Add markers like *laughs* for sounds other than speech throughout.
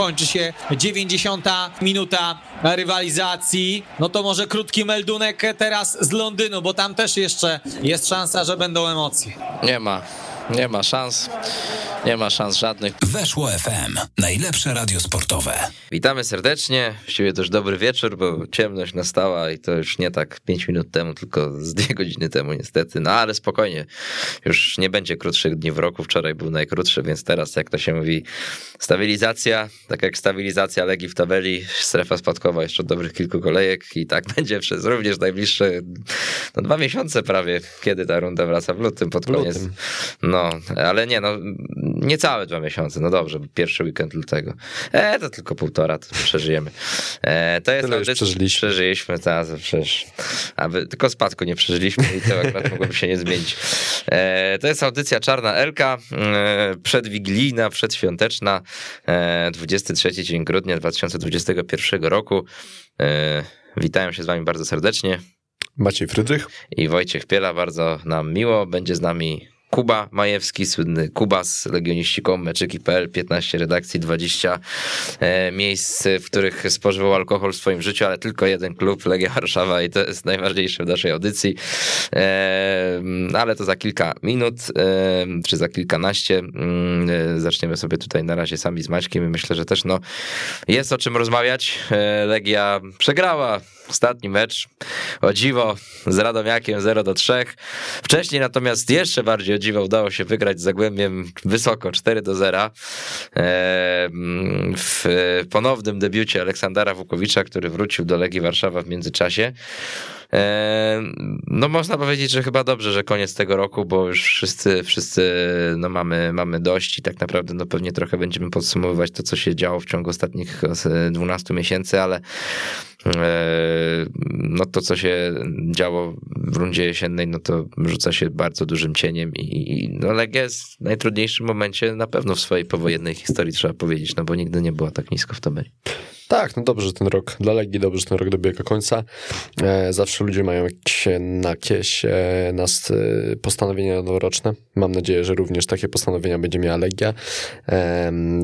kończy się 90 minuta rywalizacji. No to może krótki meldunek teraz z Londynu, bo tam też jeszcze jest szansa, że będą emocje. Nie ma. Nie ma szans. Nie ma szans żadnych. Weszło FM. Najlepsze radio sportowe. Witamy serdecznie. Właściwie też dobry wieczór, bo ciemność nastała i to już nie tak 5 minut temu, tylko z dwie godziny temu niestety. No ale spokojnie. Już nie będzie krótszych dni w roku. Wczoraj był najkrótszy, więc teraz, jak to się mówi, stabilizacja. Tak jak stabilizacja Legii w tabeli, strefa spadkowa jeszcze od dobrych kilku kolejek i tak *laughs* będzie przez również najbliższe no, dwa miesiące prawie, kiedy ta runda wraca w lutym pod koniec. Lutym. No, ale nie, no niecałe dwa miesiące, no dobrze, pierwszy weekend lutego. E, to tylko półtora, to przeżyjemy. E, to jest Tyle audycja, przeżyliśmy. Przeżyliśmy, teraz przecież. Aby, tylko spadku nie przeżyliśmy i to akurat *laughs* mogłoby się nie zmienić. E, to jest audycja Czarna Elka, e, przedwigilijna, przedświąteczna, e, 23 dzień grudnia 2021 roku. E, witają się z wami bardzo serdecznie. Maciej Frydrych i Wojciech Piela, bardzo nam miło. Będzie z nami Kuba Majewski, słynny Kubas, legioniści.com, meczyki.pl, 15 redakcji, 20 e, miejsc, w których spożywał alkohol w swoim życiu, ale tylko jeden klub, Legia Warszawa i to jest najważniejsze w naszej audycji. E, ale to za kilka minut, e, czy za kilkanaście. Mm, zaczniemy sobie tutaj na razie sami z Maćkiem i myślę, że też no, jest o czym rozmawiać. Legia przegrała ostatni mecz, o dziwo, z Radomiakiem 0 do 3. Wcześniej natomiast jeszcze bardziej dziwo udało się wygrać z Zagłębiem wysoko 4 do 0 w ponownym debiucie Aleksandra Wukowicza, który wrócił do Legii Warszawa w międzyczasie. No można powiedzieć, że chyba dobrze, że koniec tego roku, bo już wszyscy, wszyscy no mamy, mamy dość i tak naprawdę no pewnie trochę będziemy podsumowywać to, co się działo w ciągu ostatnich 12 miesięcy, ale no to, co się działo w rundzie jesiennej, no to rzuca się bardzo dużym cieniem i, no jest w najtrudniejszym momencie na pewno w swojej powojennej historii, trzeba powiedzieć, no bo nigdy nie była tak nisko w tabeli. Tak, no dobrze, że ten rok dla Legii, dobrze, że ten rok dobiega końca. E, zawsze ludzie mają jakieś nakieś nas e, postanowienia noworoczne. Mam nadzieję, że również takie postanowienia będzie miała Legia,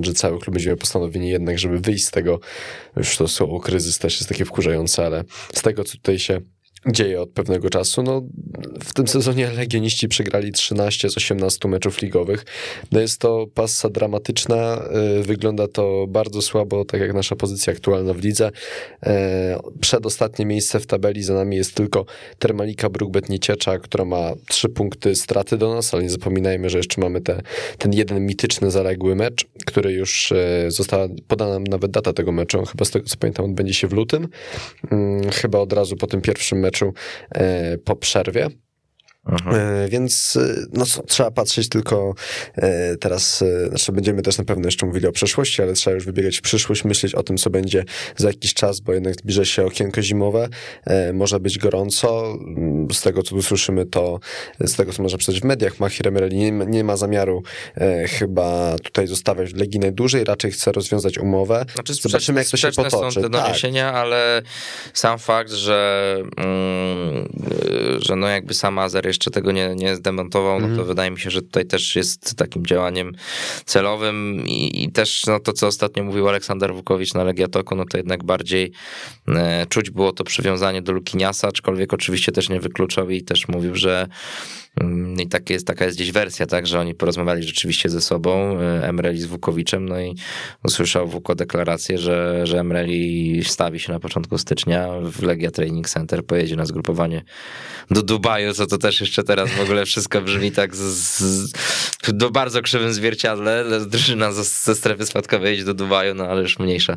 że cały klub będzie miał postanowienie jednak, żeby wyjść z tego, już to słowo kryzys też jest takie wkurzające, ale z tego, co tutaj się dzieje od pewnego czasu. No, w tym sezonie Legioniści przegrali 13 z 18 meczów ligowych. No jest to passa dramatyczna, y, wygląda to bardzo słabo, tak jak nasza pozycja aktualna w lidze. E, przedostatnie miejsce w tabeli za nami jest tylko Termalika Brukbet Nieciecza, która ma 3 punkty straty do nas, ale nie zapominajmy, że jeszcze mamy te, ten jeden mityczny zaległy mecz, który już e, została podana nawet data tego meczu, chyba z tego co pamiętam on będzie się w lutym, mm, chyba od razu po tym pierwszym meczu meczu e, po przerwie. E, więc e, no co, trzeba patrzeć tylko e, teraz, znaczy będziemy też na pewno jeszcze mówili o przeszłości, ale trzeba już wybiegać w przyszłość, myśleć o tym, co będzie za jakiś czas, bo jednak zbliża się okienko zimowe, może być gorąco, mm, z tego co tu słyszymy, to z tego co można przeczytać w mediach, Mahir Emereli nie, nie, ma zamiaru chyba tutaj zostawiać Legii najdłużej, raczej chce rozwiązać umowę. Znaczy, Zobaczymy, jak to się potoczy. są te doniesienia, tak. ale sam fakt, że, mm, że no jakby sama Azer jeszcze tego nie, nie zdemontował, no to mhm. wydaje mi się, że tutaj też jest takim działaniem celowym i, i, też no to, co ostatnio mówił Aleksander Wukowicz na Legiatoku, no to jednak bardziej e, czuć było to przywiązanie do Lukiniasa, aczkolwiek oczywiście też nie wykluczał i też mówił, że I tak jest, taka jest gdzieś wersja, tak, że oni porozmawiali rzeczywiście ze sobą, e, Emreli z Wukowiczem, no i usłyszał Wuko deklarację, że, że Emreli stawi się na początku stycznia w Legia Training Center, pojedzie na zgrupowanie do Dubaju, co to też jeszcze teraz w ogóle wszystko brzmi tak z, z, do bardzo krzywym zwierciadle, drużyna ze, ze strefy spadkowej jedzie do Dubaju, no ale już mniejsza.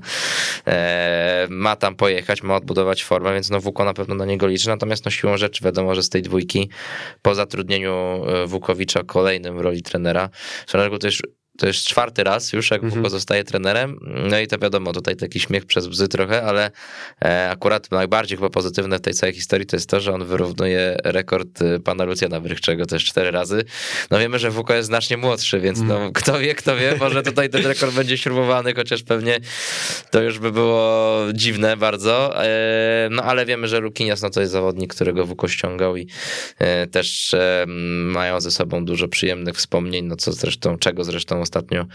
E, ma tam pojechać, ma odbudować formę, więc no Wuko na pewno na niego liczy, natomiast no siłą rzeczy wiadomo, że z tej dwójki po zatrudnieniu zatrudnieniu e, Wukowicza kolejnym w roli trenera. Szanownego też to jest czwarty raz już, jak mhm. zostaje trenerem. No i to wiadomo, tutaj taki śmiech przez bzy trochę, ale e, akurat najbardziej chyba pozytywne w tej całej historii to jest to, że on wyrównuje rekord e, pana Lucjana Wrychczego też cztery razy. No wiemy, że WK jest znacznie młodszy, więc no, mhm. kto wie, kto wie, może tutaj ten rekord będzie śrubowany, chociaż pewnie to już by było dziwne bardzo. E, no ale wiemy, że Lukinias no to jest zawodnik, którego WK ściągał i też mają ze sobą dużo przyjemnych wspomnień, no co zresztą, czego zresztą ostatnio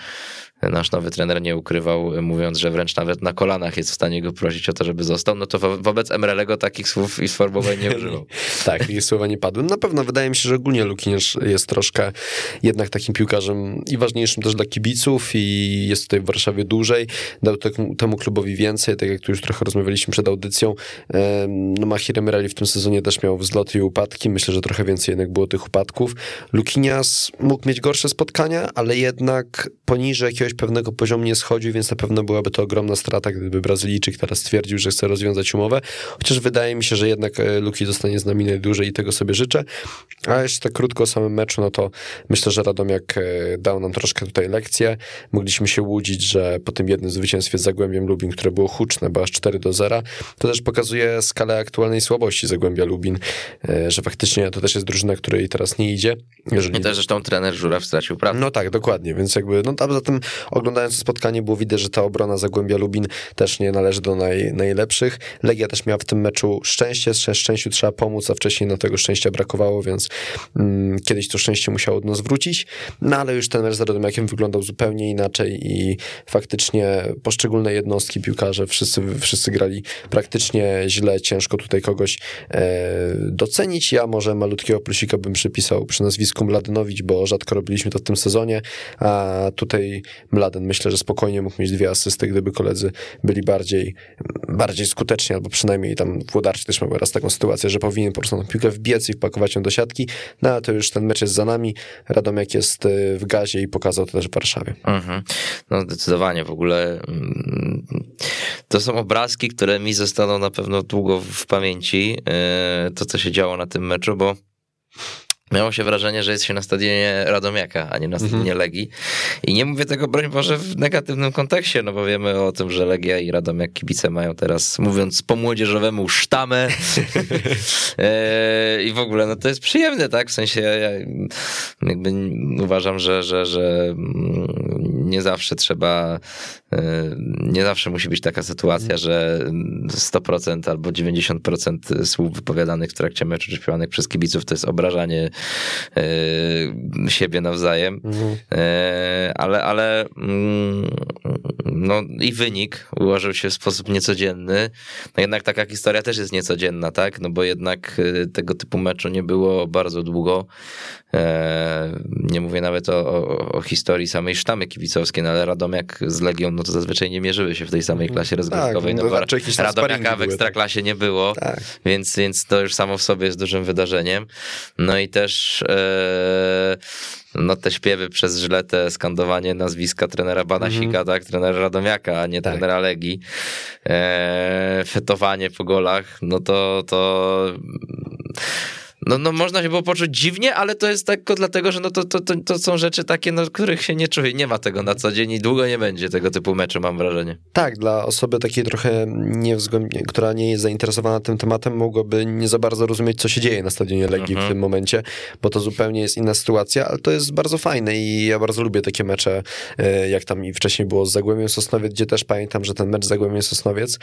nasz nowy trener nie ukrywał, mówiąc, że wręcz nawet na kolanach jest w stanie go prosić o to, żeby został, no to wo wobec Emrelego takich słów i sformułowań nie *laughs* używał. tak, takie słowa nie padły. Na pewno wydaje mi się, że ogólnie Lukiniarz jest troszkę jednak takim piłkarzem i ważniejszym też dla kibiców i jest tutaj w Warszawie dłużej, dał temu, klubowi więcej, tak jak tu już trochę rozmawialiśmy przed audycją. No Mahir Emirali w tym sezonie też miał wzloty i upadki, myślę, że trochę więcej jednak było tych upadków. Lukinias mógł mieć gorsze spotkania, ale jednak poniżej jakiegoś pewnego poziomu nie schodził, więc na pewno byłaby to ogromna strata, gdyby Brazylijczyk teraz stwierdził, że chce rozwiązać umowę, chociaż wydaje mi się, że jednak e, Luki zostanie z nami najdłużej i tego sobie życzę. A jeszcze tak krótko o samym meczu, no to myślę, że Radomiak e, dał nam troszkę tutaj lekcję. Mogliśmy się łudzić, że po tym jednym zwycięstwie z Zagłębiem Lubin, które było huczne, bo aż 4 do 0, to też pokazuje skalę aktualnej słabości Zagłębia Lubin, e, że faktycznie to też jest drużyna, której teraz nie idzie. Jeżeli... I też zresztą trener Żuraw stracił pracę. No tak, dokładnie, więc jakby, no a zatem oglądając spotkanie było widać, że ta obrona Zagłębia Lubin też nie należy do naj, najlepszych. Legia też miała w tym meczu szczęście, szczęściu trzeba pomóc, a wcześniej no tego szczęścia brakowało, więc mm, kiedyś to szczęście musiało od nas wrócić, no ale już ten mecz z Radomiakiem wyglądał zupełnie inaczej i faktycznie poszczególne jednostki, piłkarze, wszyscy, wszyscy grali praktycznie źle, ciężko tutaj kogoś e, docenić. Ja może malutkiego plusika bym przypisał przy nazwisku Mladenowicz, bo rzadko robiliśmy to w tym sezonie, a tutaj Mladen myślę, że spokojnie mógł mieć dwie asysty, gdyby koledzy byli bardziej, bardziej skuteczni, albo przynajmniej tam Włodarczyk też miał raz taką sytuację, że powinien po prostu na piłkę wbiec i wpakować ją do siatki, no ale to już ten mecz jest za nami, Radomiak jest y, w gazie i pokazał to też w Warszawie. Mhm. No zdecydowanie, w ogóle mm, to są obrazki, które mi zostaną na pewno długo w pamięci, y, to co się działo na tym meczu, bo Miało się wrażenie, że jest się na stadionie Radomiaka, a nie na stadionie mhm. Legii. I nie mówię tego, broń Boże, w negatywnym kontekście, no bo wiemy o tym, że Legia i Radomiak kibice mają teraz, mówiąc po młodzieżowemu, sztamę. *laughs* e, I w ogóle, no to jest przyjemne, tak? W sensie ja jakby uważam, że, że, że nie zawsze trzeba, nie zawsze musi być taka sytuacja, że 100% albo 90% słów wypowiadanych w trakcie meczu czy śpiewanych przez kibiców to jest obrażanie E, siebie nawzajem, mhm. E, ale, ale mm, no i wynik ułożył się w sposób niecodzienny. No jednak taka historia też jest niecodzienna, tak? No bo jednak tego typu meczu nie było bardzo długo. Nie mówię nawet o, o, o historii samej sztamy kibicowskiej, no ale Radomiak z Legią, no to zazwyczaj nie mierzyły się w tej samej klasie tak, rozgrywkowej. Tak, no, no Radomiaka w Ekstraklasie nie było, tak. więc, więc to już samo w sobie jest dużym wydarzeniem. No i też e, no te śpiewy przez Żyletę, skandowanie nazwiska trenera Banasika, mm -hmm. tak, trenera Radomiaka, a nie tak. trenera Legii, e, fetowanie po golach, no to to no, no można się było poczuć dziwnie, ale to jest tylko dlatego, że no to, to, to, to są rzeczy takie, no, których się nie czuje. Nie ma tego na co dzień i długo nie będzie tego typu meczu, mam wrażenie. Tak, dla osoby takiej trochę niewzględnie, która nie jest zainteresowana tym tematem, mogłaby nie za bardzo rozumieć, co się dzieje na stadionie Legii mhm. w tym momencie, bo to zupełnie jest inna sytuacja, ale to jest bardzo fajne i ja bardzo lubię takie mecze, e, jak tam i wcześniej było z Zagłębiem Sosnowiec, gdzie też pamiętam, że ten mecz z Zagłębiem Sosnowiec,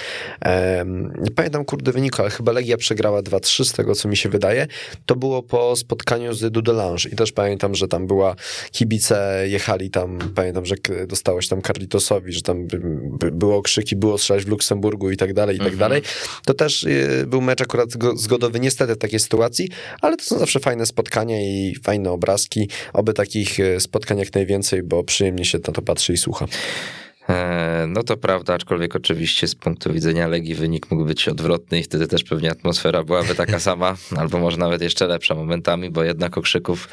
nie pamiętam kurde wyniku, ale chyba Legia przegrała 2-3 z tego, co mi się wydaje, to było po spotkaniu z Dudelange i też pamiętam, że tam była kibice, jechali tam, pamiętam, że dostałeś tam Carlitosowi, że tam by, by było okrzyki, było strzelać w Luksemburgu i tak dalej, i tak mhm. dalej. To też y, był mecz akurat zgodowy niestety w takiej sytuacji, ale to są zawsze fajne spotkania i fajne obrazki. Oby takich y, spotkań jak najwięcej, bo przyjemnie się na to patrzy i słucha. E, no to prawda, aczkolwiek oczywiście z punktu widzenia Legii wynik mógł być odwrotny i wtedy też pewnie atmosfera byłaby taka *laughs* sama, albo może nawet jeszcze lepsza momentami, bo jednak okrzyków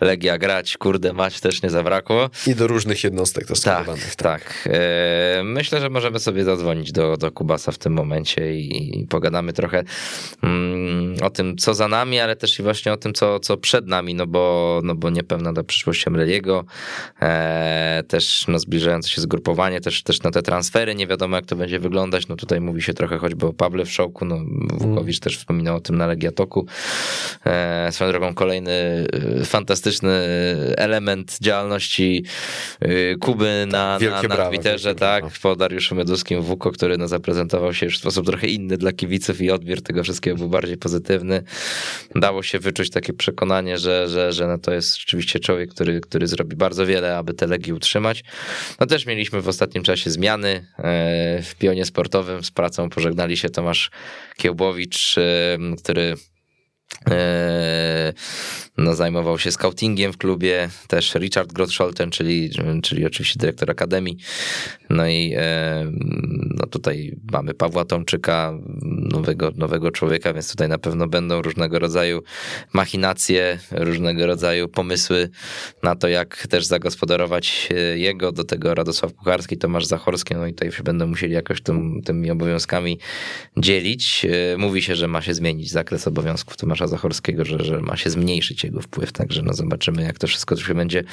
Legia grać, kurde mać też nie zabrakło. I do różnych jednostek to tak, tak, tak. E, myślę, że możemy sobie zadzwonić do, do Kubasa w tym momencie i, i pogadamy trochę mm, o tym, co za nami, ale też i właśnie o tym, co, co przed nami, no bo, no bo niepewna do przyszłości Emreliego, e, też no, zbliżające się zgrupowanie też, też na te transfery, nie wiadomo jak to będzie wyglądać, no tutaj mówi się trochę choćby o Pawle w Szołku, no Wukowicz też wspominał o tym na Legiatoku. E, swoją drogą kolejny e, fantastyczny element działalności e, Kuby na, na, na Twitterze, tak, po Dariuszu Meduskim Wuko, który no, zaprezentował się już w sposób trochę inny dla kibiców i odbiór tego wszystkiego był bardziej pozytywny. Dało się wyczuć takie przekonanie, że, że, że no to jest rzeczywiście człowiek, który, który zrobi bardzo wiele, aby te legi utrzymać. No też mieliśmy w ostatnim czasie zmiany e, w pionie sportowym. Z pracą pożegnali się Tomasz Kiełbowicz, e, który e, no, zajmował się scoutingiem w klubie, też Richard Grotscholten, czyli, czyli oczywiście dyrektor akademii. No i e, no tutaj mamy Pawła Tomczyka, nowego, nowego człowieka, więc tutaj na pewno będą różnego rodzaju machinacje, różnego rodzaju pomysły na to, jak też zagospodarować jego, do tego Radosław Kucharski, Tomasz Zachorski, no i tutaj się będą musieli jakoś tym, tymi obowiązkami dzielić. E, mówi się, że ma się zmienić zakres obowiązków Tomasza Zachorskiego, że, że ma się zmniejszyć jego wpływ, także no zobaczymy, jak to wszystko się będzie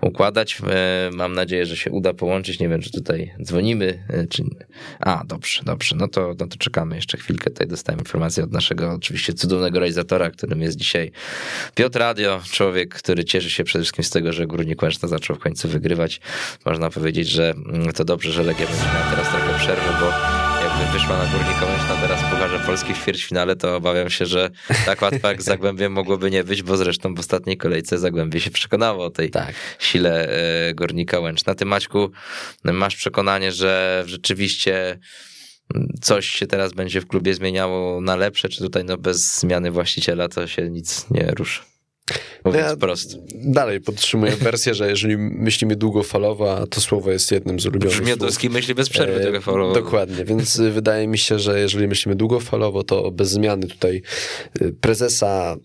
układać. E, mam nadzieję, że się uda połączyć. Nie wiem, czy tutaj dzwonimy, e, czy... A, dobrze, dobrze, no to, no to czekamy jeszcze chwilkę. Tutaj dostałem informację od naszego oczywiście cudownego realizatora, którym jest dzisiaj Piotr Radio, człowiek, który cieszy się przede wszystkim z tego, że Górnik Łęczna zaczął w końcu wygrywać. Można powiedzieć, że mm, to dobrze, że Legia będzie miała teraz trochę przerwy, bo wyszła na Górnika Łęczna teraz w Pucharze Polski w ćwierćfinale, to obawiam się, że tak łatwo jak Zagłębiem mogłoby nie być, bo zresztą w ostatniej kolejce Zagłębie się przekonało o tej tak. sile e, Górnika Łęczna. Ty Maćku, masz przekonanie, że rzeczywiście coś się teraz będzie w klubie zmieniało na lepsze, czy tutaj no bez zmiany właściciela to się nic nie ruszy? Mówiąc ja prosto. Dalej podtrzymuję wersję, że jeżeli myślimy długofalowo, a to słowo jest jednym z ulubionych Brzmiotowski myśli bez przerwy e, długofalowo. Dokładnie, więc *laughs* wydaje mi się, że jeżeli myślimy długofalowo, to bez zmiany tutaj y, prezesa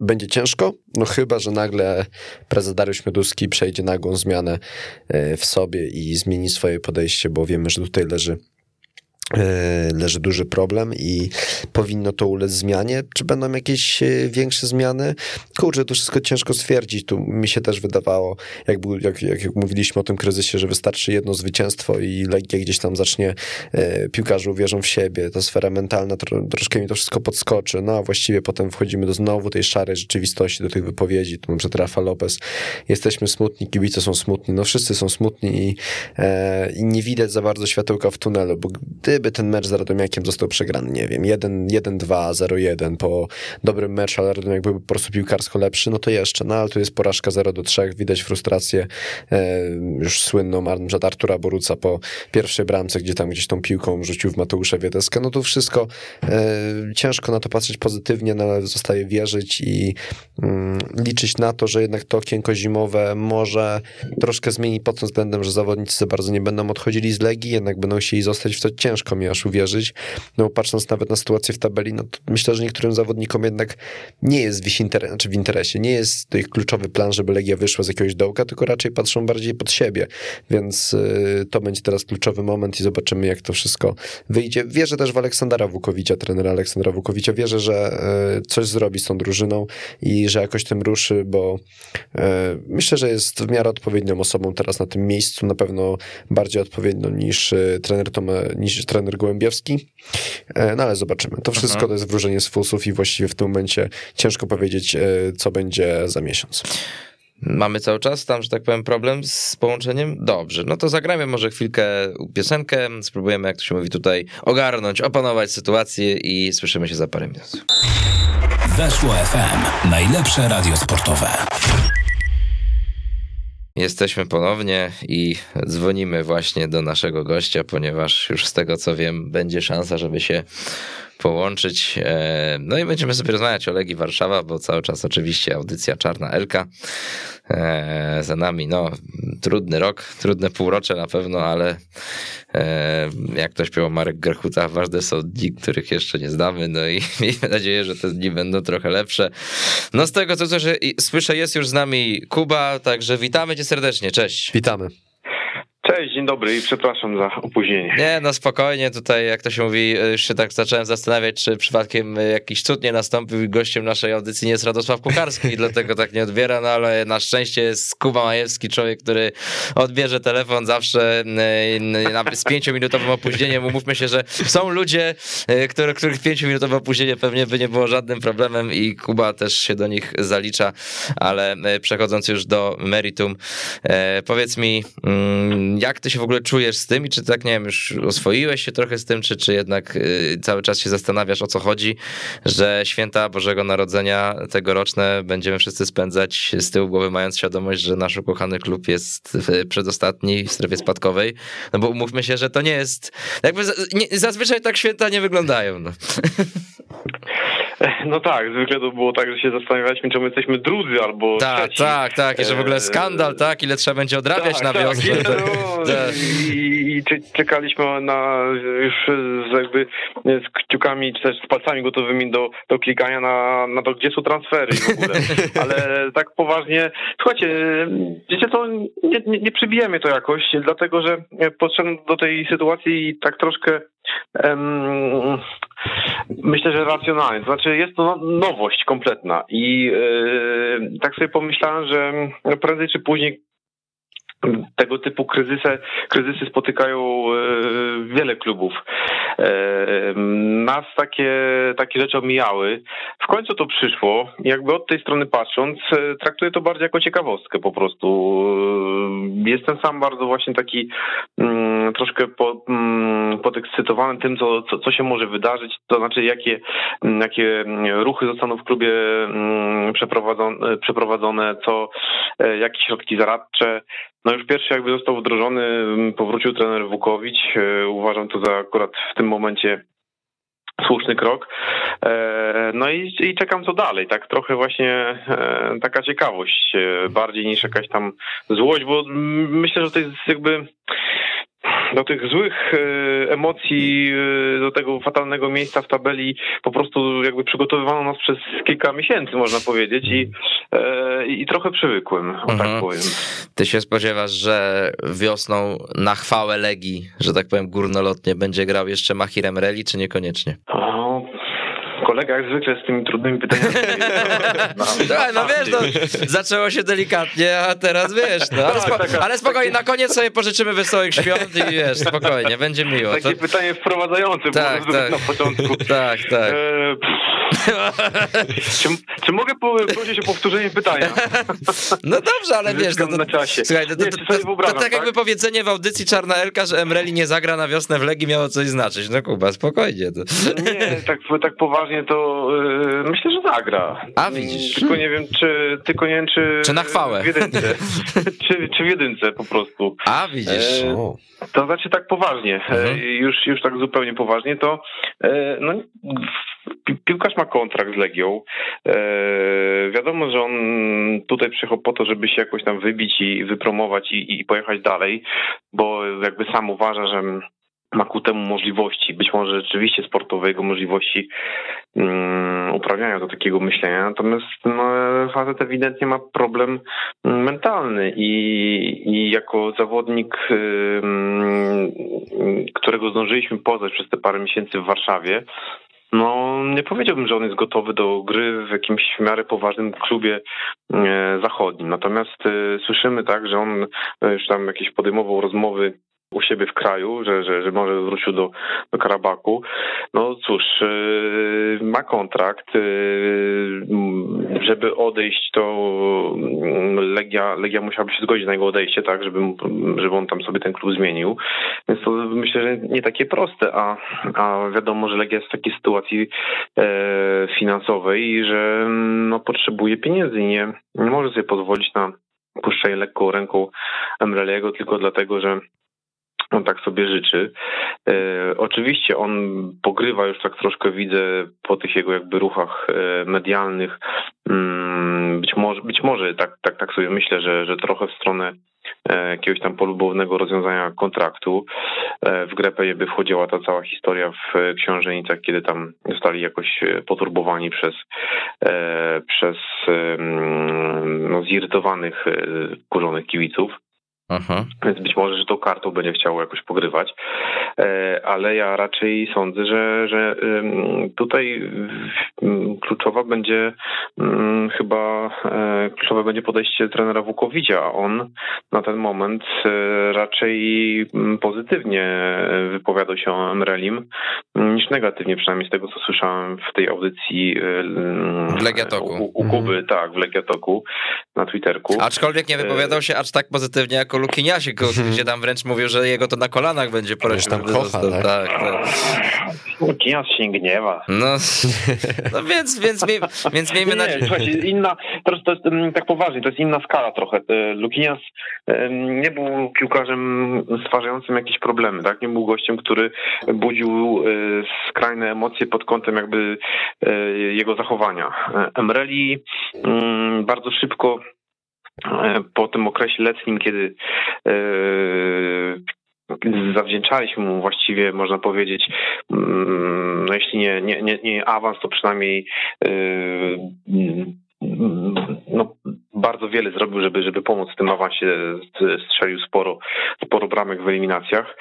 będzie ciężko, no chyba, że nagle prezes Dariusz Mioduski przejdzie nagłą zmianę e, w sobie i zmieni swoje podejście, bo wiemy, że tutaj leży E, leży duży problem i powinno to ulec zmianie. Czy będą jakieś e, większe zmiany? Kurczę, to wszystko ciężko stwierdzić. Tu mi się też wydawało, jak, jak, jak mówiliśmy o tym kryzysie, że wystarczy jedno zwycięstwo i Legia gdzieś tam zacznie, e, piłkarze uwierzą w siebie, ta sfera mentalna tro, troszkę mi to wszystko podskoczy. No a właściwie potem wchodzimy do znowu tej szarej rzeczywistości, do tych wypowiedzi, tu na przykład Rafa Lopez. Jesteśmy smutni, kibice są smutni, no wszyscy są smutni i, e, i nie widać za bardzo światełka w tunelu, bo gdy gdyby ten mecz z Radomiakiem został przegrany, nie wiem, 1-2, 0-1 po dobrym meczu, ale Radomiak byłby po prostu piłkarsko lepszy, no to jeszcze, no ale tu jest porażka 0-3, widać frustrację e, już słynną przed Artura Boruca po pierwszej bramce, gdzie tam gdzieś tą piłką rzucił w Mateusza Wiedeskę, no to wszystko e, ciężko na to patrzeć pozytywnie, no ale zostaje wierzyć i mm, liczyć na to, że jednak to okienko zimowe może troszkę zmieni pod tym względem, że zawodnicy za bardzo nie będą odchodzili z Legii, jednak będą chcieli zostać w to ciężko ciężko mi aż uwierzyć. No patrząc nawet na sytuację w tabeli, no myślę, że niektórym zawodnikom jednak nie jest w ich znaczy w interesie, nie jest to ich kluczowy plan, żeby Legia wyszła z jakiegoś dołka, tylko raczej patrzą bardziej pod siebie, więc y, to będzie teraz kluczowy moment i zobaczymy, jak to wszystko wyjdzie. Wierzę też w Aleksandra Wukowicia, trenera Aleksandra Wukowicza, wierzę, że y, coś zrobi z tą drużyną i że jakoś tym ruszy, bo y, myślę, że jest w miarę odpowiednią osobą teraz na tym miejscu, na pewno bardziej odpowiednią niż trener Tome, niż trener Gołębiewski, e, no ale zobaczymy. To wszystko Aha. to jest wróżenie z fusów i właściwie w tym momencie ciężko powiedzieć, e, co będzie za miesiąc. Mamy cały czas tam, że tak powiem, problem z połączeniem? Dobrze, no to zagrajmy może chwilkę piosenkę, spróbujemy, jak to się mówi tutaj, ogarnąć, opanować sytuację i słyszymy się za parę minut. Weszło FM, najlepsze radio sportowe. Jesteśmy ponownie i dzwonimy właśnie do naszego gościa, ponieważ już z tego co wiem, będzie szansa, żeby się połączyć. E, no i będziemy sobie rozmawiać o Legii Warszawa, bo cały czas oczywiście audycja Czarna Elka. E, za nami, no, trudny rok, trudne półrocze na pewno, ale e, jak to śpiewał Marek Grechuta, ważne są dni, których jeszcze nie znamy, no i *laughs* miejmy nadzieję, że te dni będą trochę lepsze. No z tego co słyszę, jest już z nami Kuba, także witamy cię serdecznie, cześć. Witamy. Cześć, dzień dobry i przepraszam za opóźnienie. Nie, no spokojnie, tutaj jak to się mówi, już się tak zacząłem zastanawiać, czy przypadkiem jakiś cud nie nastąpił i gościem naszej audycji nie jest Radosław Kucharski i *laughs* dlatego tak nie odbiera, no ale na szczęście jest Kuba Majewski, człowiek, który odbierze telefon zawsze z pięciominutowym opóźnieniem. Umówmy się, że są ludzie, które, których pięciominutowe opóźnienie pewnie by nie było żadnym problemem i Kuba też się do nich zalicza, ale przechodząc już do meritum, powiedz mi, mm, jak ty się w ogóle czujesz z tym i czy tak, nie wiem, już oswoiłeś się trochę z tym, czy, czy jednak y, cały czas się zastanawiasz o co chodzi, że święta Bożego Narodzenia tegoroczne będziemy wszyscy spędzać z tyłu głowy, mając świadomość, że nasz ukochany klub jest przedostatni w strefie spadkowej, no bo umówmy się, że to nie jest, jakby zazwyczaj tak święta nie wyglądają. No. *laughs* *laughs* No tak, zwykle to było tak, że się zastanawialiśmy, czemu jesteśmy drudzy albo Tak, trzeci. tak, tak, i że w ogóle skandal, tak, ile trzeba będzie odrabiać tak, na tak, wiosnę. No, *laughs* Tak. I, i czekaliśmy na już z jakby z kciukami czy też z palcami gotowymi do, do klikania na, na to, gdzie są transfery w ogóle. *laughs* Ale tak poważnie, słuchajcie, wiecie co, nie, nie, nie przybijemy to jakoś, dlatego że podszedłem do tej sytuacji tak troszkę myślę, że racjonalnie. Znaczy jest to no, nowość kompletna i yy, tak sobie pomyślałem, że prędzej czy później tego typu kryzysy, kryzysy spotykają e, wiele klubów. E, nas takie, takie rzeczy omijały. W końcu to przyszło. Jakby od tej strony patrząc, e, traktuję to bardziej jako ciekawostkę po prostu. Jestem sam bardzo właśnie taki mm, troszkę mm, podekscytowany tym, co, co, co się może wydarzyć, to znaczy jakie, jakie ruchy zostaną w klubie mm, przeprowadzone, przeprowadzone co, jakie środki zaradcze, no już pierwszy jakby został wdrożony, powrócił trener Wukowicz. E, uważam to za akurat w tym momencie słuszny krok. E, no i, i czekam co dalej, tak trochę właśnie e, taka ciekawość, bardziej niż jakaś tam złość, bo myślę, że to jest jakby do tych złych e, emocji, e, do tego fatalnego miejsca w tabeli po prostu jakby przygotowywano nas przez kilka miesięcy, można powiedzieć i, e, i trochę przywykłem, tak mhm. tak powiem. Ty się spodziewasz, że wiosną na chwałę Legii, że tak powiem górnolotnie, będzie grał jeszcze Mahirem Reli, czy niekoniecznie? O, kolega jak zwykle z tymi trudnymi pytaniami. *laughs* No, no, no wiesz, no, zaczęło się delikatnie, a teraz wiesz, no, ale, tak, spo, tak, ale spokojnie, na koniec sobie pożyczymy wesołych świąt i wiesz, spokojnie, będzie miło. Takie to... pytanie wprowadzające tak, tak. na początku. *laughs* Tak, tak. E, czy, czy, mogę prosić o powtórzenie pytania? *laughs* No dobrze, ale wiesz, no to, na czasie. Słuchaj, to, to, to, to, tak jakby powiedzenie w audycji Czarna Elka, że Emreli nie zagra na wiosnę w Legii miało coś znaczyć. No Kuba, spokojnie. Nie, tak, tak poważnie to yy, myślę, że zagra. A widzisz. Tylko nie wiem, czy tylko nie wiem, czy... Czy na chwałę. W jedynce. *laughs* czy, czy w jedynce po prostu. A widzisz. E, to znaczy tak poważnie, e, mhm. już, już tak zupełnie poważnie, to e, no, piłkarz ma kontrakt z Legią. E, wiadomo, że on tutaj przyjechał po to, żeby się jakoś tam wybić i wypromować i, i pojechać dalej, bo jakby sam uważa, że ma ku temu możliwości, być może rzeczywiście sportowego możliwości um, uprawiania do takiego myślenia. Natomiast no, facet ewidentnie ma problem mentalny i, i jako zawodnik, którego zdążyliśmy poznać przez te parę miesięcy w Warszawie, no, nie powiedziałbym, że on jest gotowy do gry w jakimś w miarę poważnym klubie e, zachodnim. Natomiast e, słyszymy tak, że on e, już tam jakieś podejmował rozmowy u siebie w kraju, że, że, że może wrócił do, do Karabaku. No cóż, yy, ma kontrakt. Yy, żeby odejść, to mm, Legia, Legia musiałaby się zgodzić na jego odejście, tak, żeby, żeby on tam sobie ten klub zmienił. Więc to myślę, że nie takie proste, a, a wiadomo, że Legia jest w takiej sytuacji e, finansowej, że mm, no, potrzebuje pieniędzy i nie, nie może sobie pozwolić na puszczenie lekką ręką Emreliego tylko dlatego, że on tak sobie życzy. E, oczywiście on pogrywa już tak troszkę widzę po tych jego jakby ruchach e, medialnych. Mm, być może, być może tak, tak, tak sobie myślę, że, że trochę w stronę e, jakiegoś tam polubownego rozwiązania kontraktu. E, w grę by wchodziła ta cała historia w książenicach, kiedy tam zostali jakoś poturbowani przez, przez no, zirytowanych, kurzonych kibiców. Aha. Więc być może, że tą kartą będzie chciał jakoś pogrywać. E, ale ja raczej sądzę, że, że tutaj kluczowa będzie chyba e, kluczowe będzie podejście trenera Wukowicza, a on na ten moment e, raczej pozytywnie wypowiadał się o Emrelim niż negatywnie, przynajmniej z tego co słyszałem w tej audycji w Legiatoku. U, u Kuby, mhm. tak, w Legiatoku na Twitterku. Aczkolwiek nie wypowiadał się aż tak pozytywnie jako Lukiniasie, *laughs* gdzie tam wręcz mówił, że jego to na kolanach będzie prosił. tam kocha, tak? tak, tak. Lukinias się gniewa. No, no więc, więc, więc miejmy nadzieję. Słuchajcie, inna, teraz to jest mm, tak poważnie, to jest inna skala trochę. E, Lukinias nie był piłkarzem stwarzającym jakieś problemy, tak? Nie był gościem, który budził e, skrajne emocje pod kątem jakby e, jego zachowania. Emreli bardzo szybko po tym okresie letnim, kiedy zawdzięczaliśmy mu właściwie, można powiedzieć, mm, no jeśli nie, nie, nie, nie awans, to przynajmniej yy, no, bardzo wiele zrobił, żeby, żeby pomóc w tym awansie. Strzelił sporo, sporo bramek w eliminacjach.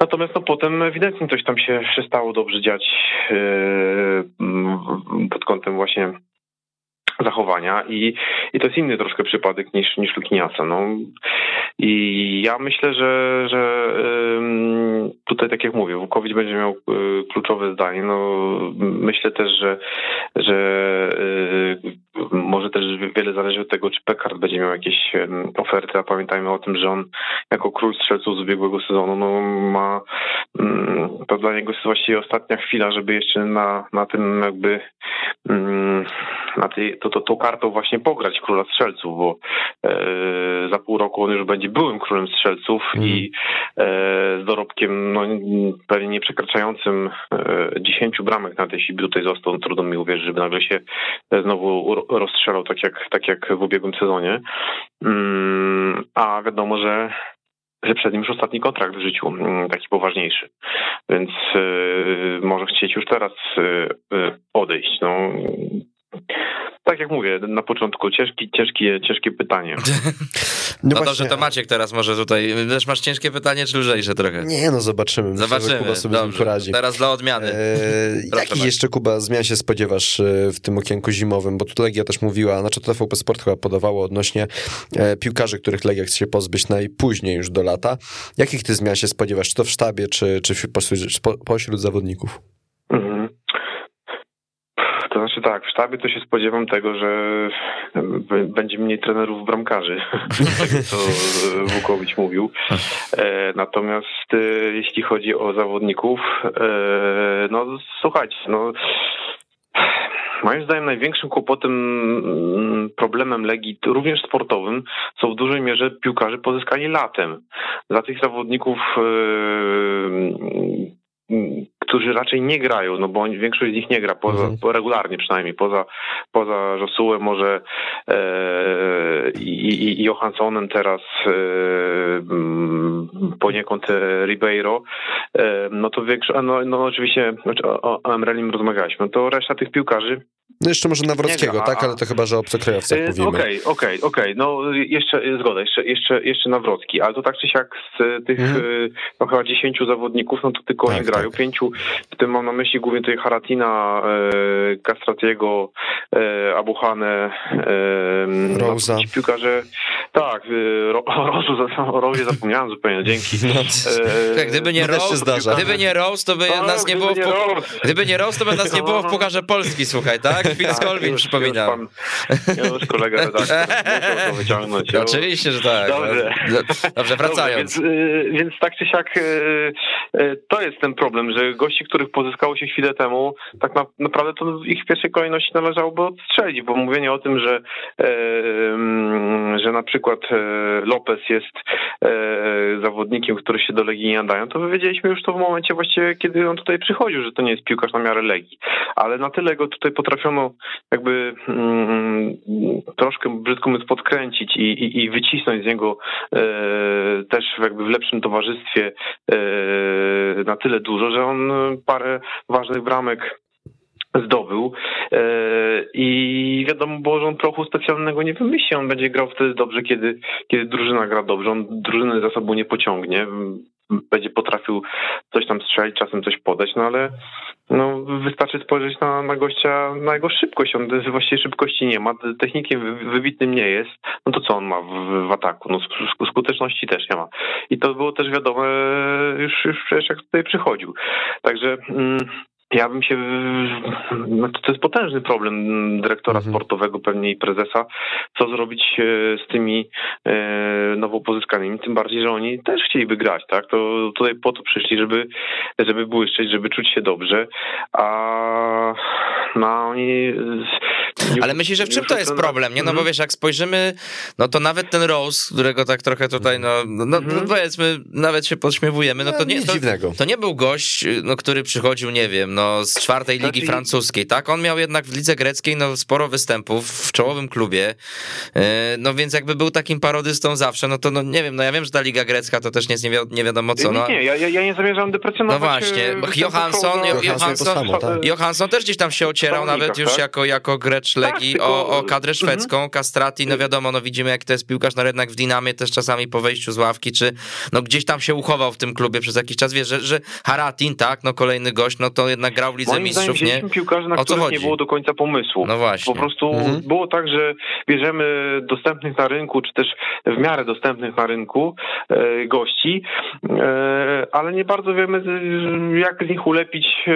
Natomiast no, potem ewidentnie coś tam się przestało dobrze dziać yy, pod kątem właśnie zachowania i, i to jest inny troszkę przypadek niż, niż Lukiniasa. No. I ja myślę, że, że tutaj tak jak mówię, Wukowicz będzie miał y, kluczowe zdanie. No, myślę też, że, że y, może też wiele zależy od tego, czy Pekard będzie miał jakieś oferty, a pamiętajmy o tym, że on jako król strzelców z ubiegłego sezonu no, ma to dla niego jest właściwie ostatnia chwila, żeby jeszcze na, na tym jakby na tej, to, to, tą kartą właśnie pograć króla strzelców, bo e, za pół roku on już będzie byłym królem strzelców mm. i e, z dorobkiem no, pewnie nie przekraczającym e, 10 bramek na tej siebie tutaj został. Trudno mi uwierzyć, żeby nagle się znowu rozstrzelał tak jak, tak jak w ubiegłym sezonie. Mm, a wiadomo, że że przed nim już ostatni kontrakt w życiu, mm, taki poważniejszy. Więc y, może chcieć już teraz y, odejść. No, tak jak mówię, na początku ciężki, ciężkie, ciężkie pytanie. *laughs* No, no dobrze, to Maciek teraz może tutaj. Też masz ciężkie pytanie, czy lżejsze trochę? Nie, no zobaczymy. Zobaczymy. Kuba sobie dobrze. poradzi. Teraz dla odmiany. *laughs* Eee, jakich jeszcze, Kuba, zmian się spodziewasz e, w tym okienku zimowym? Bo tu Legia też mówiła, znaczy to TVP Sport chyba podawało odnośnie e, piłkarzy, których Legia chce się pozbyć najpóźniej już do lata. Jakich ty zmian się spodziewasz? Czy to w sztabie, czy, czy pośród zawodników? Mhm. Znaczy tak, w sztabie to się spodziewam tego, że będzie mniej trenerów bramkarzy, *laughs* co Wukowicz mówił. E, natomiast e, jeśli chodzi o zawodników, e, no słuchajcie, no Moim zdaniem największym kłopotem, mm, problemem Legii, również sportowym, są w dużej mierze piłkarze pozyskani latem. Dla tych zawodników którzy raczej nie grają, no bo większość z nich nie gra poza, mhm. regularnie przynajmniej, poza, poza Josułem może e, i, i Johanssonem teraz e, poniekąd Ribeiro, e, no to większość, no, no oczywiście znaczy o, o Emrelim rozmawialiśmy, no to reszta tych piłkarzy no jeszcze może Nawrockiego, tak? Ale to chyba, że obcokrajowcach e, mówimy. Okej, okay, okej, okay, okej. Okay. No jeszcze, zgoda, jeszcze, jeszcze, jeszcze Nawrocki, ale to tak czy siak z tych mm. no, chyba dziesięciu zawodników, no to tylko tak, oni grają. Tak. Pięciu, w tym mam na myśli głównie tutaj Haratina, e, Castratiego, e, Abuhane, e, Rosa. No, piłkarze, tak, e, Ro, *laughs* o Rosie zapomniałem zupełnie, dzięki. No, e, gdyby nie Rose, gdyby nie Rose, to by no, nas nie było, w, gdyby nie Rose, to by nas nie było w Pucharze Polski, słuchaj, tak? Phil tak, Skolwin, przypominam. Ja już kolega *laughs* redaktor to wyciągnąć. Oczywiście, że tak. Dobrze, Dobrze wracając. Dobrze, więc, więc tak czy siak to jest ten problem, że gości, których pozyskało się chwilę temu, tak na, naprawdę to ich w pierwszej kolejności należałoby odstrzelić, bo mówienie o tym, że, e, że na przykład e, Lopez jest e, zawodnikiem, który się do Legii nie nadają, to wiedzieliśmy już to w momencie właściwie, kiedy on tutaj przychodził, że to nie jest piłkarz na miarę Legii. Ale na tyle go tutaj potrafiono jakby mm, troszkę brzydko mówiąc podkręcić i, i, i wycisnąć z niego e, też jakby w lepszym towarzystwie e, na tyle dużo, że on parę ważnych bramek zdobył. I wiadomo było, że on specjalnego nie wymyśli, on będzie grał wtedy dobrze, kiedy, kiedy drużyna gra dobrze, on drużyny za sobą nie pociągnie, będzie potrafił coś tam strzelić, czasem coś podać, no ale no, wystarczy spojrzeć na, na gościa, na jego szybkość. On właściwie szybkości nie ma, technikiem wybitnym nie jest. No to co on ma w, w ataku? No skuteczności też nie ma. I to było też wiadome już, już przecież jak tutaj przychodził. Także... Mm, ja bym się. No to jest potężny problem dyrektora mhm. sportowego, pewnie i prezesa, co zrobić e, z tymi e, nowo pozyskanymi. Tym bardziej, że oni też chcieliby grać, tak? To tutaj po to przyszli, żeby, żeby błyszczeć, żeby czuć się dobrze, a no oni. Ale myślisz, że w czym to jest problem, nie? No bo mhm. wiesz, jak spojrzymy, no to nawet ten Rose, którego tak trochę tutaj, no, no, no mhm. powiedzmy, nawet się podśmiewujemy, no to nie, to, to nie był gość, no, który przychodził, nie wiem, no no, z czwartej ligi znaczy... francuskiej, tak? On miał jednak w lidze greckiej no, sporo występów w czołowym klubie, e, no więc jakby był takim parodystą zawsze, no to no nie wiem, no ja wiem, że ta liga grecka to też nie jest nie, wi nie wiadomo co. No. Nie, nie, ja, ja nie zamierzam deprecjonować. No właśnie, e, Johansson, Johansson? Johansson też gdzieś tam się ocierał, nawet już tak? jako, jako grecz tak, Legii tak, o, o kadrę mhm. szwedzką, mm -hmm. Castrati, no wiadomo, no widzimy jak to jest piłkarz, no jednak w Dinamie też czasami po wejściu z ławki, czy no gdzieś tam się uchował w tym klubie przez jakiś czas, wiesz, że, że Haratin, tak, no kolejny gość, no to jednak grał w Lidze Moim Mistrzów, nie? piłkarzy, na których nie było do końca pomysłu. No właśnie. Po prostu mhm. było tak, że bierzemy dostępnych na rynku, czy też w miarę dostępnych na rynku e, gości, e, ale nie bardzo wiemy, jak z nich ulepić e,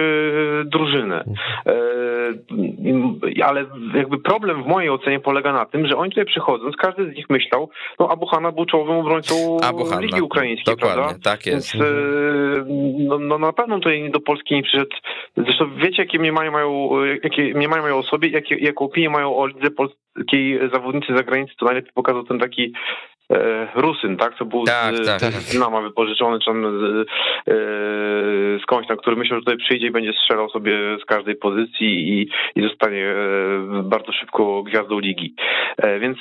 drużynę. E, ale jakby problem w mojej ocenie polega na tym, że oni tutaj przychodząc, każdy z nich myślał, no Abuhana był czołowym obrońcą Abuhana. Ligi Ukraińskiej, Dokładnie, prawda? tak jest. Więc, mhm. no, no na pewno tutaj do Polski nie przyszedł. Zresztą wiecie, jakie mnie mają, mają, jakie mnie mają o sobie, jakie, jaką opinię mają o lidze polskiej zawodnicy zagranicy, to najlepiej pokazał ten taki E, Rusyn, tak? Co był tak, z, tak. z Dynama wypożyczony, czy tam z, e, skądś, na który myślał, że tutaj przyjdzie i będzie strzelał sobie z każdej pozycji i, i zostanie e, bardzo szybko gwiazdą ligi. Więc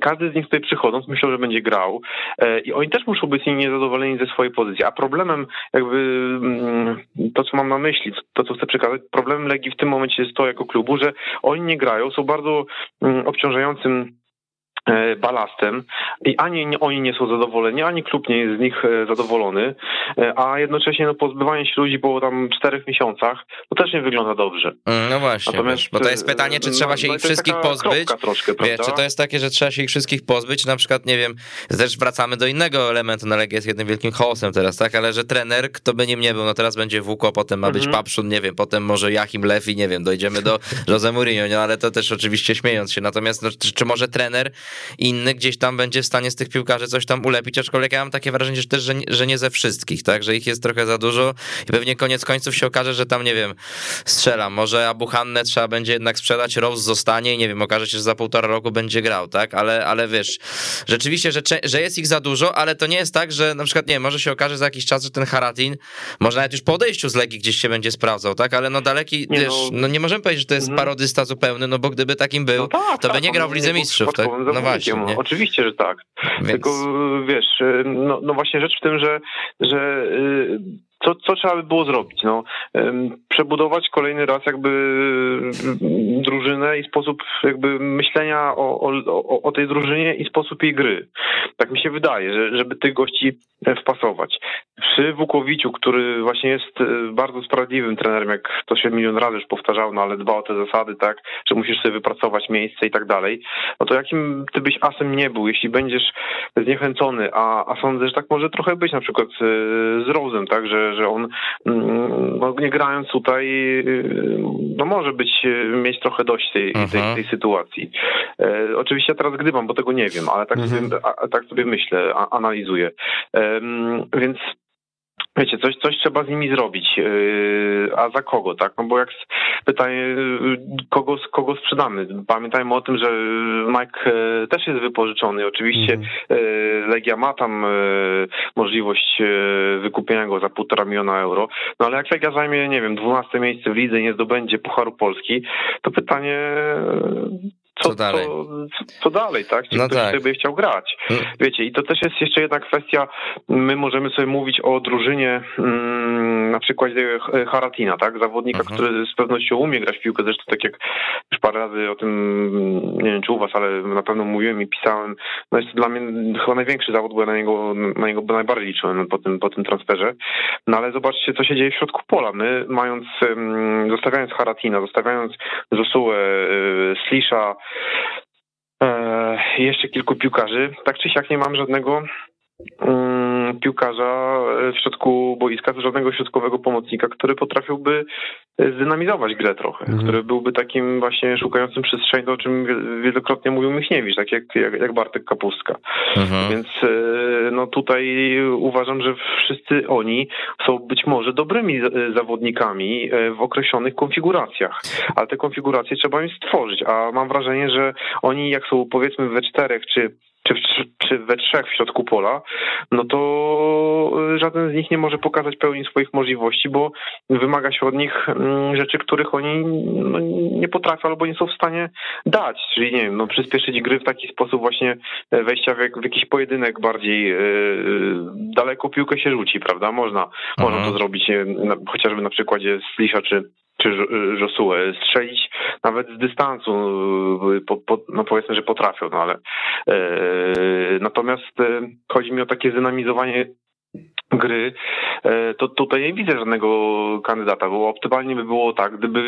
każdy z nich tutaj przychodząc myślał, że będzie grał i oni też muszą być niezadowoleni ze swojej pozycji. A problemem jakby mm, to, co mam na myśli, to, co chcę przekazać, problemem Legii w tym momencie jest to jako klubu, że oni nie grają, są bardzo mm, obciążającym E, balastem i ani oni nie są zadowoleni, ani klub nie jest z nich e, zadowolony, e, a jednocześnie no, pozbywanie się ludzi po tam czterech miesiącach to też nie wygląda dobrze. Mm, no właśnie, Natomiast, wiesz, bo to jest pytanie, czy trzeba no, się no, ich wszystkich pozbyć, troszkę, wiesz, czy to jest takie, że trzeba się ich wszystkich pozbyć, na przykład, nie wiem, też wracamy do innego elementu, na Legia jest jednym wielkim chaosem teraz, tak, ale że trener, kto by nim nie był, no teraz będzie Wuko, potem ma być mhm. Papszun, nie wiem, potem może Jachim Lew nie wiem, dojdziemy do *laughs* Jose Mourinho, no ale to też oczywiście śmiejąc się, natomiast no, czy, czy może trener inny gdzieś tam będzie w stanie z tych piłkarzy coś tam ulepić, aczkolwiek ja mam takie wrażenie, że też, że, że nie ze wszystkich, tak, że ich jest trochę za dużo i pewnie koniec końców się okaże, że tam, nie wiem, strzelam, może Abu Hannę trzeba będzie jednak sprzedać, Rose zostanie i nie wiem, okaże się, że za półtora roku będzie grał, tak, ale, ale wiesz, rzeczywiście, że, że jest ich za dużo, ale to nie jest tak, że na przykład, nie może się okaże za jakiś czas, że ten Haratin może nawet już po odejściu z Legii gdzieś się będzie sprawdzał, tak, ale no daleki, nie, wiesz, no, no nie możemy powiedzieć, że to jest mm. parodysta zupełny, no bo gdyby takim był, no tak, to tak, by nie grał w Lidze Mistrzów, tak, no właśnie, nie? Oczywiście, że tak. Więc... Tylko wiesz, no, no właśnie rzecz w tym, że, że y, co, co trzeba by było zrobić? No, przebudować kolejny raz jakby drużynę i sposób jakby myślenia o, o, o tej drużynie i sposób jej gry. Tak mi się wydaje, że, żeby tych gości wpasować. Przy Wukowiciu, który właśnie jest e, bardzo sprawiedliwym trenerem, jak to się milion razy już powtarzał, no ale dba o te zasady, tak, że musisz sobie wypracować miejsce i tak dalej, no to jakim ty byś asem nie był, jeśli będziesz zniechęcony, a, a sądzę, że tak może trochę być na przykład e, z Rozem, tak, że, że on mm, no, nie grając tutaj, y, no może być, y, mieć trochę dość tej, tej, tej, tej sytuacji. E, oczywiście ja teraz gdybam, bo tego nie wiem, ale tak, mhm. sobie, a, tak sobie myślę, a, analizuję. E, więc Wiecie, coś, coś trzeba z nimi zrobić, yy, a za kogo, tak? No bo jak pytanie, yy, kogo, kogo sprzedamy? Pamiętajmy o tym, że Mike yy, też jest wypożyczony. Oczywiście mm. Legia ma tam możliwość wykupienia go za półtora miliona euro, no ale jak Legia zajmie, nie wiem, 12 miejsce w lidze i nie zdobędzie Pucharu Polski, to pytanie, co, co dalej, co, co dalej tak? Czy no ktoś tak. sobie chciał grać. No. Wiecie, i to też jest jeszcze jedna kwestia, my możemy sobie mówić o drużynie mm, na przykładzie Haratina, tak? Zawodnika, mhm. który z pewnością umie grać w piłkę, zresztą tak jak już parę razy o tym, nie wiem czy u was, ale na pewno mówiłem i pisałem, no jest to dla mnie chyba największy zawód, bo ja na niego, na niego najbardziej liczyłem po tym, po tym transferze. No ale zobaczcie, co się dzieje w środku pola. My mając, zostawiając Haratina, zostawiając Zosułę, e, jeszcze kilku piłkarzy, tak czy siak nie mam żadnego piłkarza w środku boiska, żadnego środkowego pomocnika, który potrafiłby zdynamizować grę trochę, mhm. który byłby takim właśnie szukającym przestrzeni, o czym wielokrotnie mówił Michniewicz, tak jak, jak, jak Bartek Kapustka. Mhm. Więc e, no tutaj uważam, że wszyscy oni są być może dobrymi zawodnikami e, w określonych konfiguracjach, ale te konfiguracje trzeba im stworzyć, a mam wrażenie, że oni jak są powiedzmy we czterech czy czy, czy we trzech w środku pola, no to y, żaden z nich nie może pokazać pełni swoich możliwości, bo wymaga się od nich mm, rzeczy, których oni no, nie potrafią albo nie są w stanie dać. Czyli nie wiem, no, przyspieszyć gry w taki sposób właśnie e, wejścia w, w jakiś pojedynek bardziej yy, daleko piłkę się rzuci, prawda? Można, można to zrobić na, chociażby na przykładzie Slisha czy czy Josue strzelić nawet z dystansu, y, po, po, no powiedzmy, że potrafią, no ale e, natomiast e, chodzi mi o takie zdynamizowanie gry, e, to tutaj nie widzę żadnego kandydata, bo optymalnie by było tak, gdyby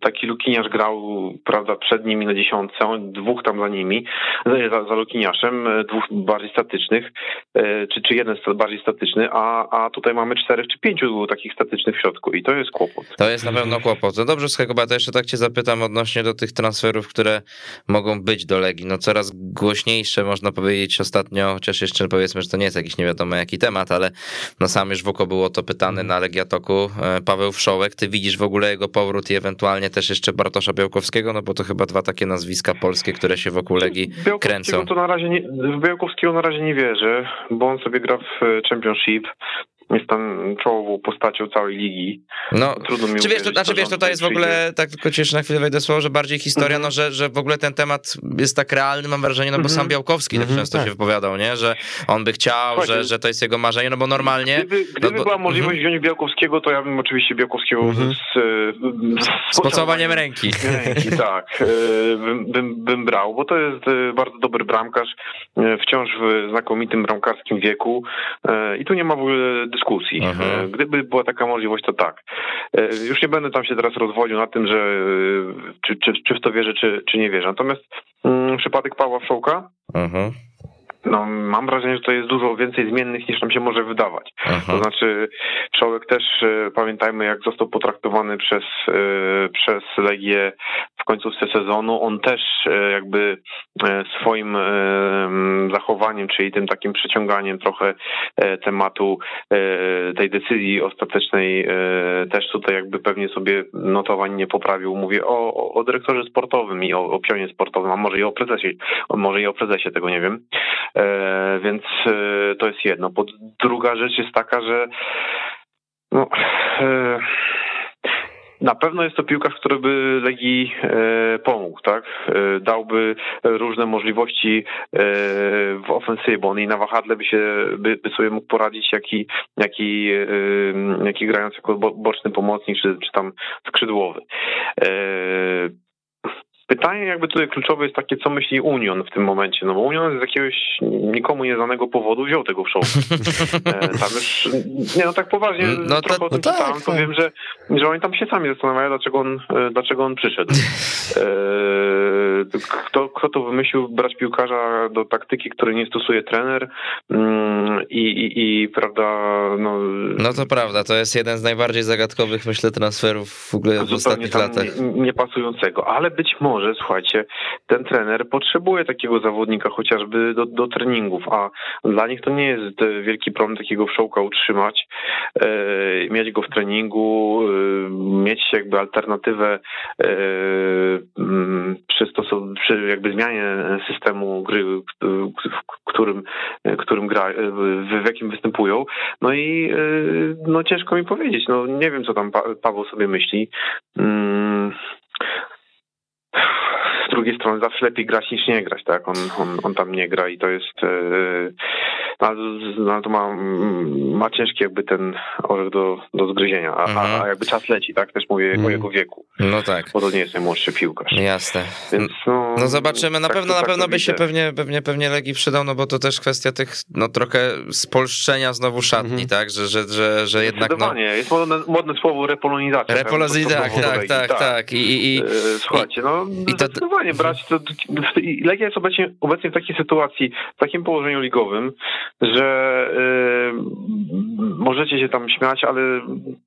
taki Lukiniarz grał, prawda, przed nimi na dziesiątce, dwóch tam za nimi, za, za Lukiniaszem, e, dwóch bardziej statycznych, e, czy, czy jeden bardziej statyczny, a, a tutaj mamy czterech czy pięciu takich statycznych w środku i to jest kłopot. To jest na pewno kłopot. No dobrze, Skakoba, to jeszcze tak cię zapytam odnośnie do tych transferów, które mogą być do Legii. No coraz głośniejsze, można powiedzieć ostatnio, chociaż jeszcze powiedzmy, że to nie jest jakiś nie wiadomo jaki temat, ale no sam już Woko było to pytany na Legiatoku. E, Paweł Wszołek, ty widzisz w ogóle jego powrót i ewentualnie też jeszcze Bartosza Białkowskiego, no bo to chyba dwa takie nazwiska polskie, które się wokół Legii kręcą. To na razie nie, w Białkowskiego na razie nie wierzę, bo on sobie gra w Championship jest tam czołową postacią całej ligi. No, Trudno mi czy wiesz, to, znaczy, wiesz, to, to jest w ogóle, tak tylko ci jeszcze na chwilę wejdę słowo, że bardziej historia, mm -hmm. no, że, że w ogóle ten temat jest tak realny, mam wrażenie, no bo mm -hmm. sam Białkowski mm -hmm, tak często tak. się wypowiadał, nie, że on by chciał, że, że to jest jego marzenie, no bo normalnie... Gdyby, gdyby no, bo, była możliwość mhm. wziąć Białkowskiego, to ja bym oczywiście Białkowskiego mhm. z, z, z pocałowaniem ręki. ręki. tak, e, bym, bym, bym brał, bo to jest e, bardzo dobry bramkarz, wciąż w znakomitym bramkarskim wieku i tu nie ma w ogóle dyskusji. Mhm. Gdyby była taka możliwość, to tak. E, już nie będę tam się teraz rozwodził na tym, że e, czy, czy, czy w to wierzę, czy, czy nie wierzę. Natomiast mm, przypadek Pawła Wszołka, mhm no, mam wrażenie, że to jest dużo więcej zmiennych niż nam się może wydawać. Aha. To znaczy, człowiek też, e, pamiętajmy, jak został potraktowany przez, e, przez Legię w końcówce sezonu, on też e, jakby swoim zachowaniem, czyli tym takim przeciąganiem trochę tematu tej decyzji ostatecznej, też tutaj jakby pewnie sobie notowań nie poprawił. Mówię o, o dyrektorze sportowym i o, o pionie sportowym, a może i o prezesie, może i o prezesie, tego nie wiem. E, więc e, to jest jedno. Bo druga rzecz jest taka, że no, e, na pewno jest to piłkarz, który by Legii pomógł, tak? Dałby różne możliwości w ofensywie, bo on i na wahadle by się by, by sobie mógł poradzić, jak i, jak i, jak i grając jako boczny pomocnik, czy, czy tam skrzydłowy. Pytanie jakby tutaj kluczowe jest takie, co myśli Union w tym momencie, no bo Union z jakiegoś nikomu nieznanego powodu wziął tego w show. *laughs* E, tam już, nie no tak poważnie, no, trochę to, o tym no czytałem, tak, to tak. wiem, że, że oni tam się sami zastanawiają, dlaczego on, e, dlaczego on przyszedł. *laughs* E, kto, kto to wymyślił brać piłkarza do taktyki, której nie stosuje trener mm, i, i, i prawda, no... No to prawda, to jest jeden z najbardziej zagadkowych, myślę, transferów w ogóle w ostatnich latach. Nie, nie pasującego, ale być może może, słuchajcie, ten trener potrzebuje takiego zawodnika chociażby do, do treningów, a dla nich to nie jest wielki problem takiego wszołka utrzymać, e, mieć go w treningu, e, mieć jakby alternatywę e, przy, stosow- przy jakby zmianie systemu gry, w którym, którym gra, w, jakim występują. No i e, no ciężko mi powiedzieć, no nie wiem co tam pa- Paweł sobie myśli. Mm drugiej strony zawsze lepiej grać niż nie grać, tak? On, on, on tam nie gra i to jest, no, no to ma, ma ciężki jakby ten orzech do, do zgryzienia, a, mhm. a jakby czas leci, tak? Też mówię mhm. o jego wieku. No tak. Bo to nie jest najmłodszy piłkarz. Jasne. Więc no, no zobaczymy, na tak pewno, na tak pewno by się pewnie, pewnie, pewnie Legii przydał, no bo to też kwestia tych, no trochę spolszczenia znowu szatni, mhm. tak? Że, że, że, że jednak. No... Jest modne, modne słowo repolonizacja. Repolonizacja, tak, tak, tak, tak, tak. I, i, i, Słuchajcie, no i to... zdecydowanie brać to, Legia jest obecnie, obecnie w takiej sytuacji, w takim położeniu ligowym, że yy, możecie się tam śmiać, ale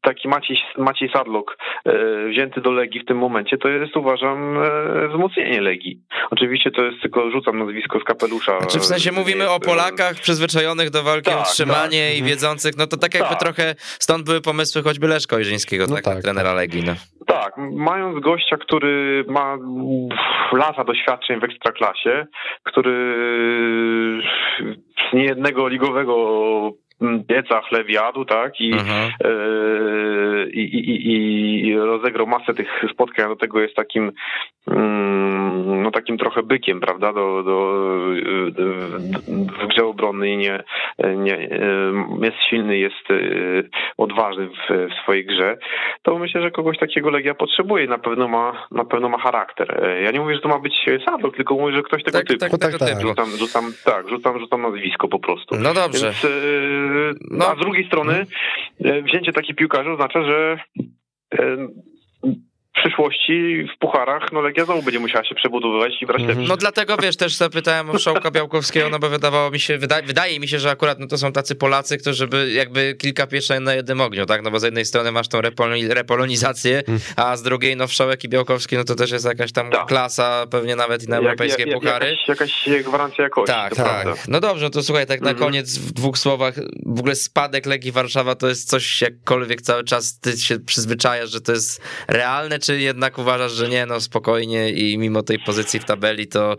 taki Maciej, Maciej Sadlok yy, wzięty do Legii w tym momencie, to jest uważam yy, wzmocnienie Legii. Oczywiście to jest tylko, rzucam nazwisko z kapelusza. Znaczy w sensie mówimy jest, o Polakach przyzwyczajonych do walki tak, o utrzymanie tak. i wiedzących, no to tak jakby tak. trochę stąd były pomysły choćby Leszko Iżyńskiego, no tak, tak, trenera Legii. No. Tak, mając gościa, który ma lata doświadczeń w ekstraklasie, który z niejednego ligowego pieca chleb jadł, tak, I, mhm. e, i, i, i, rozegrał masę tych spotkań, a do tego jest takim mm, no takim trochę bykiem, prawda, do, do, w grze obronnej nie, nie, jest silny, jest e, odważny w, w swojej grze, to myślę, że kogoś takiego Legia potrzebuje na pewno ma, na pewno ma charakter. E, ja nie mówię, że to ma być Sadok, tylko mówię, że ktoś tego tak, typu. Tak, tak, tak. Rzucam, rzucam, tak, rzucam, rzucam nazwisko po prostu. No dobrze. Więc, no. A z drugiej strony e, wzięcie takich piłkarzy oznacza, że e, przyszłości w pucharach, no Legia znowu będzie musiała się przebudowywać i brać lepszy. No dlatego, wiesz, też zapytałem o Szałka Białkowskiego, no bo wydawało mi się, wydaje, wydaje mi się, że akurat no to są tacy Polacy, którzy by jakby kilka pieczeń na jednym ogniu, tak? No bo z jednej strony masz tą repolonizację, a z drugiej no Wszołek i Białkowski, no to też jest jakaś tam tak. klasa, pewnie nawet i na europejskie jak, jak, puchary. Jakaś, jakaś gwarancja jakości. Tak, tak. Prawda. No dobrze, to słuchaj, tak na mhm. koniec w dwóch słowach, w ogóle spadek Legii Warszawa to jest coś, jakkolwiek cały czas ty się przyzwyczajasz, że to jest realne, czy jednak uważasz, że nie, no spokojnie i mimo tej pozycji w tabeli, to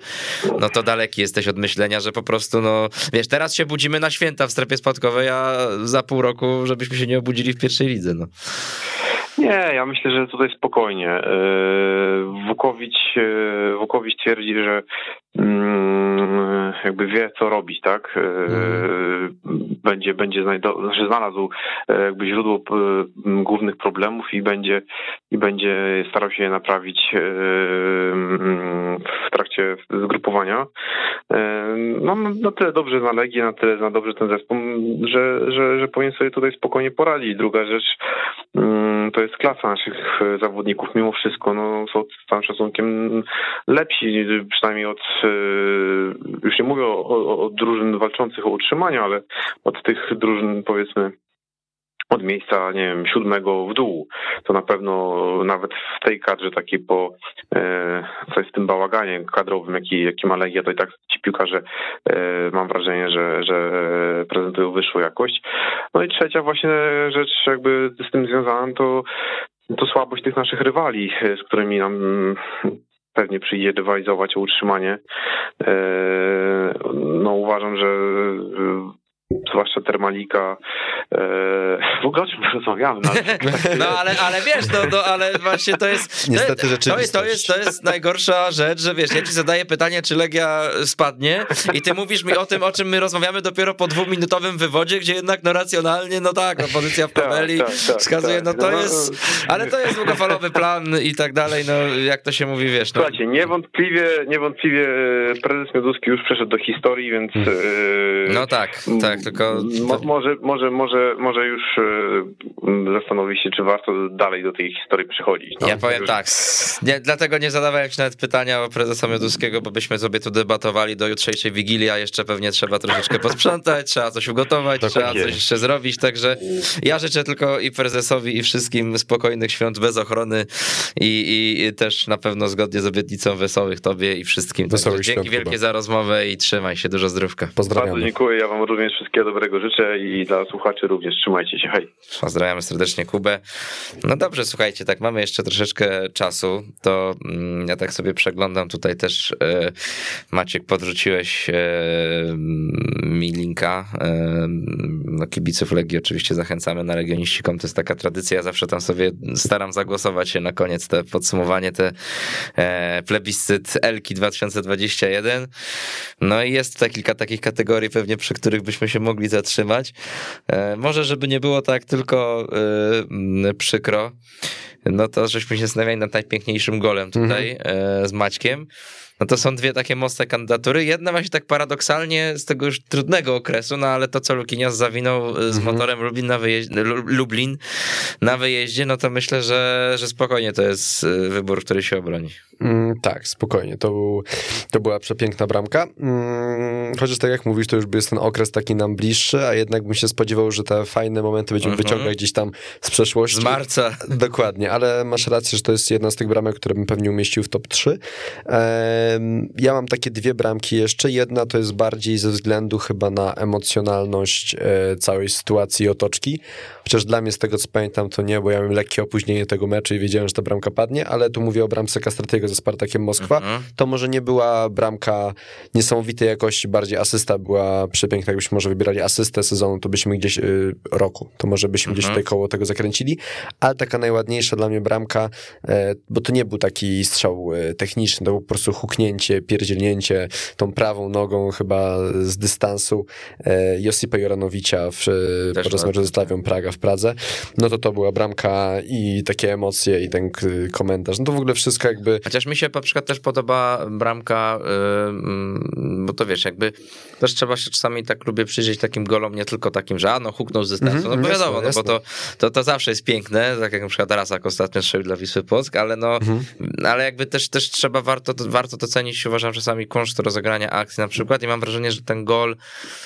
no to daleki jesteś od myślenia, że po prostu, no wiesz, teraz się budzimy na święta w strefie spadkowej, a za pół roku, żebyśmy się nie obudzili w pierwszej lidze, no. Nie, ja myślę, że tutaj spokojnie. E, Wukowicz, e, Wukowicz twierdzi, że jakby wie, co robić, tak? E, mm. Będzie, będzie znajdo- znaczy znalazł jakby źródło głównych problemów i będzie, i będzie starał się je naprawić w trakcie zgrupowania. No, na tyle dobrze zna Legię, na tyle zna dobrze ten zespół, że, że, że powinien sobie tutaj spokojnie poradzić. Druga rzecz, mm, to jest klasa naszych e, zawodników mimo wszystko. No, są z całym szacunkiem lepsi, przynajmniej od, e, już nie mówię o, o, o drużyn walczących o utrzymanie, ale od tych drużyn powiedzmy od miejsca, nie wiem, siódmego w dół. To na pewno nawet w tej kadrze takiej po e, coś z tym bałaganie kadrowym, jaki, jaki ma Legia, to i tak ci piłkarze e, mam wrażenie, że, że prezentują wyższą jakość. No i trzecia właśnie rzecz jakby z tym związana, to, to słabość tych naszych rywali, z którymi nam pewnie przyjdzie rywalizować o utrzymanie. E, no uważam, że zwłaszcza Termalika. E, w ogóle o czym rozmawiamy? No, *laughs* no ale, ale wiesz, no, no ale właśnie to jest. Niestety to, jest, to, jest, to jest najgorsza rzecz, że wiesz, ja ci zadaję pytanie, czy Legia spadnie, i ty mówisz mi o tym, o czym my rozmawiamy dopiero po dwuminutowym wywodzie, gdzie jednak no racjonalnie, no tak, no, pozycja w tak, tabeli tak, tak, wskazuje, no to no, jest. Ale to jest długofalowy plan i tak dalej, no jak to się mówi, wiesz. No. Słuchajcie, niewątpliwie, niewątpliwie prezes Mioduski już przeszedł do historii, więc. No tak, tak tylko... Mo, może, może, może, może już e, zastanowi się, czy warto dalej do tej historii przychodzić. No. Ja powiem już... tak, nie, dlatego nie zadawałem ci nawet pytania o prezesa Mioduskiego, bo byśmy sobie tu debatowali do jutrzejszej Wigilii, a jeszcze pewnie trzeba troszeczkę posprzątać, trzeba coś ugotować, tak trzeba coś jeszcze zrobić, także ja życzę tylko i prezesowi i wszystkim spokojnych świąt bez ochrony i, i też na pewno zgodnie z obietnicą wesołych tobie i wszystkim. Wesołych dzięki wielkie chyba. za rozmowę i trzymaj się, dużo zdrówka. Pozdrawiam. Bardzo dziękuję, ja wam również wszystkim wszystkiego dobrego życzę i dla słuchaczy również. Trzymajcie się, hej. Pozdrawiamy serdecznie Kubę. No dobrze, słuchajcie, tak mamy jeszcze troszeczkę czasu, to mm, ja tak sobie przeglądam tutaj też e, Maciek podrzuciłeś e, mi linka e, no kibiców Legii oczywiście zachęcamy na Legioniści.com, to jest taka tradycja, ja zawsze tam sobie staram zagłosować się na koniec te podsumowanie, te plebiscyt Elki 2021 no i jest tutaj kilka takich kategorii pewnie, przy których byśmy się mogli zatrzymać. Może, żeby nie było tak tylko yy, przykro, no to żeśmy się zastanawiali nad najpiękniejszym golem tutaj mhm. z Maćkiem. No to są dwie takie mocne kandydatury. Jedna właśnie tak paradoksalnie z tego już trudnego okresu, no ale to, co Lukinias zawinął z mhm. motorem Lublin na, wyjeździe, Lublin na wyjeździe, no to myślę, że, że spokojnie to jest wybór, który się obroni. Mm, tak, spokojnie. To, był, to była przepiękna bramka. Mm, chociaż tak jak mówisz, to już jest ten okres taki nam bliższy, a jednak bym się spodziewał, że te fajne momenty będziemy mhm. wyciągać gdzieś tam z przeszłości. Z marca. Dokładnie, ale masz rację, że to jest jedna z tych bramek, które bym pewnie umieścił w top 3. Ja mam takie dwie bramki jeszcze. Jedna to jest bardziej ze względu chyba na emocjonalność e, całej sytuacji i otoczki. Chociaż dla mnie z tego co pamiętam to nie, bo ja miałem lekkie opóźnienie tego meczu i wiedziałem, że ta bramka padnie, ale tu mówię o bramce Kastratiego ze Spartakiem Moskwa. Mhm. To może nie była bramka niesamowitej jakości, bardziej asysta była przepiękna. Jakbyśmy może wybierali asystę sezonu, to byśmy gdzieś y, roku, to może byśmy gdzieś mhm. tutaj koło tego zakręcili, ale taka najładniejsza dla mnie bramka, e, bo to nie był taki strzał e, techniczny, to było po prostu huknięcie, pierdzielnięcie tą prawą nogą chyba z dystansu e, Josipa Joranowicza w, podczas meczu ze Slawią Praga w Pradze. No to to była bramka i takie emocje i ten komentarz. No to w ogóle wszystko jakby... Chociaż mi się na przykład też podoba bramka, yy, bo to wiesz, jakby też trzeba się czasami tak lubię przyjrzeć takim golom, nie tylko takim, że a no huknął z dystansu, mm -hmm, no bo wiadomo, jasne, no bo to, to, to zawsze jest piękne, tak jak na przykład Rasak ostatnio strzelił dla Wisły Płock, ale no, mm -hmm. ale jakby też, też trzeba, warto, to, warto to cenić, uważam, czasami kunszt rozegrania akcji na przykład i mam wrażenie, że ten gol,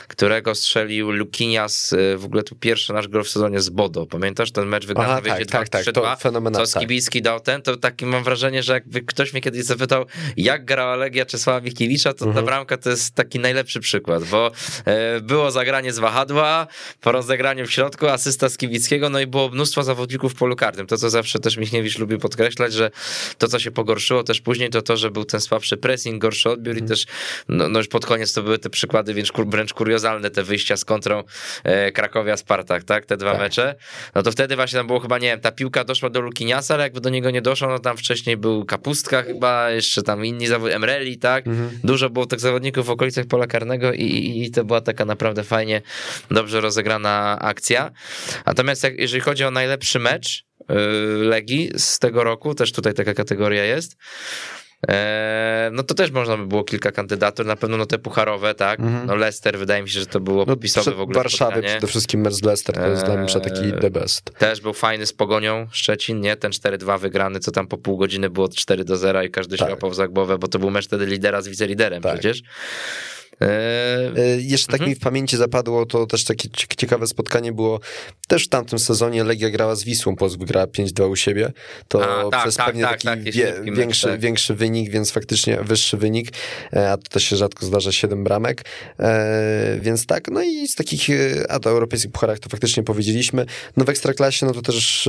którego strzelił Lukinias, y, w ogóle tu pierwszy nasz gol w sezonie z Bodo, pamiętasz ten mecz wygrany Aha, tak, tak, tak, to fenomenalne. Co Skibicki dał ten, to taki mam wrażenie, że jakby ktoś mnie kiedyś zapytał, jak grała Legia Czesława Mikiewicza, to mhm. ta bramka to jest taki najlepszy przykład, bo e, było zagranie z wahadła, po rozegraniu w środku asysta Skibickiego, no i było mnóstwo zawodników w polu karnym. To, co zawsze też Michniewicz lubił podkreślać, że to, co się pogorszyło też później, to to, że był ten słabszy pressing, gorszy odbiór i mhm. też, no, no, już pod koniec to były te przykłady wręcz, wręcz kuriozalne, te wyjścia z kontrą e, Krakowia-Spartak, tak, te dwa tak. mecze, no to wtedy właśnie tam było chyba, nie wiem, ta piłka doszła do Lukiniasa, ale jakby do niego nie doszło, no tam wcześniej był Kapustka chyba, jeszcze tam inni zawodnicy, Emreli, tak? Mhm. Dużo było tych zawodników w okolicach pola karnego i, i, to była taka naprawdę fajnie, dobrze rozegrana akcja. Natomiast jak, jeżeli chodzi o najlepszy mecz yy, Legii z tego roku, też tutaj taka kategoria jest, no to też można by było kilka kandydatur, na pewno no te pucharowe, tak? Mhm. No Leicester, wydaje mi się, że to było no, popisowe w ogóle Warszawie spotkanie. przede wszystkim mecz z Leicester, to jest dla mnie taki the best. Też był fajny z Pogonią Szczecin, nie? Ten 4-2 wygrany, co tam po pół godziny było 4 do 0 i każdy tak. się łapał za głowę, bo to był mecz wtedy lidera z wiceliderem tak. przecież. E, e, jeszcze tak mhm. mi w pamięci zapadło, to też takie ciekawe spotkanie było też w tamtym sezonie. Legia grała z Wisłą, Płock wygrała 5-2 u siebie, to tak, przez tak, pewnie tak, taki tak, większy, większy wynik, więc faktycznie wyższy wynik, e, a to też się rzadko zdarza 7 bramek, więc tak, no i z takich, a to europejskich pucharach to faktycznie powiedzieliśmy, no w Ekstraklasie, no to też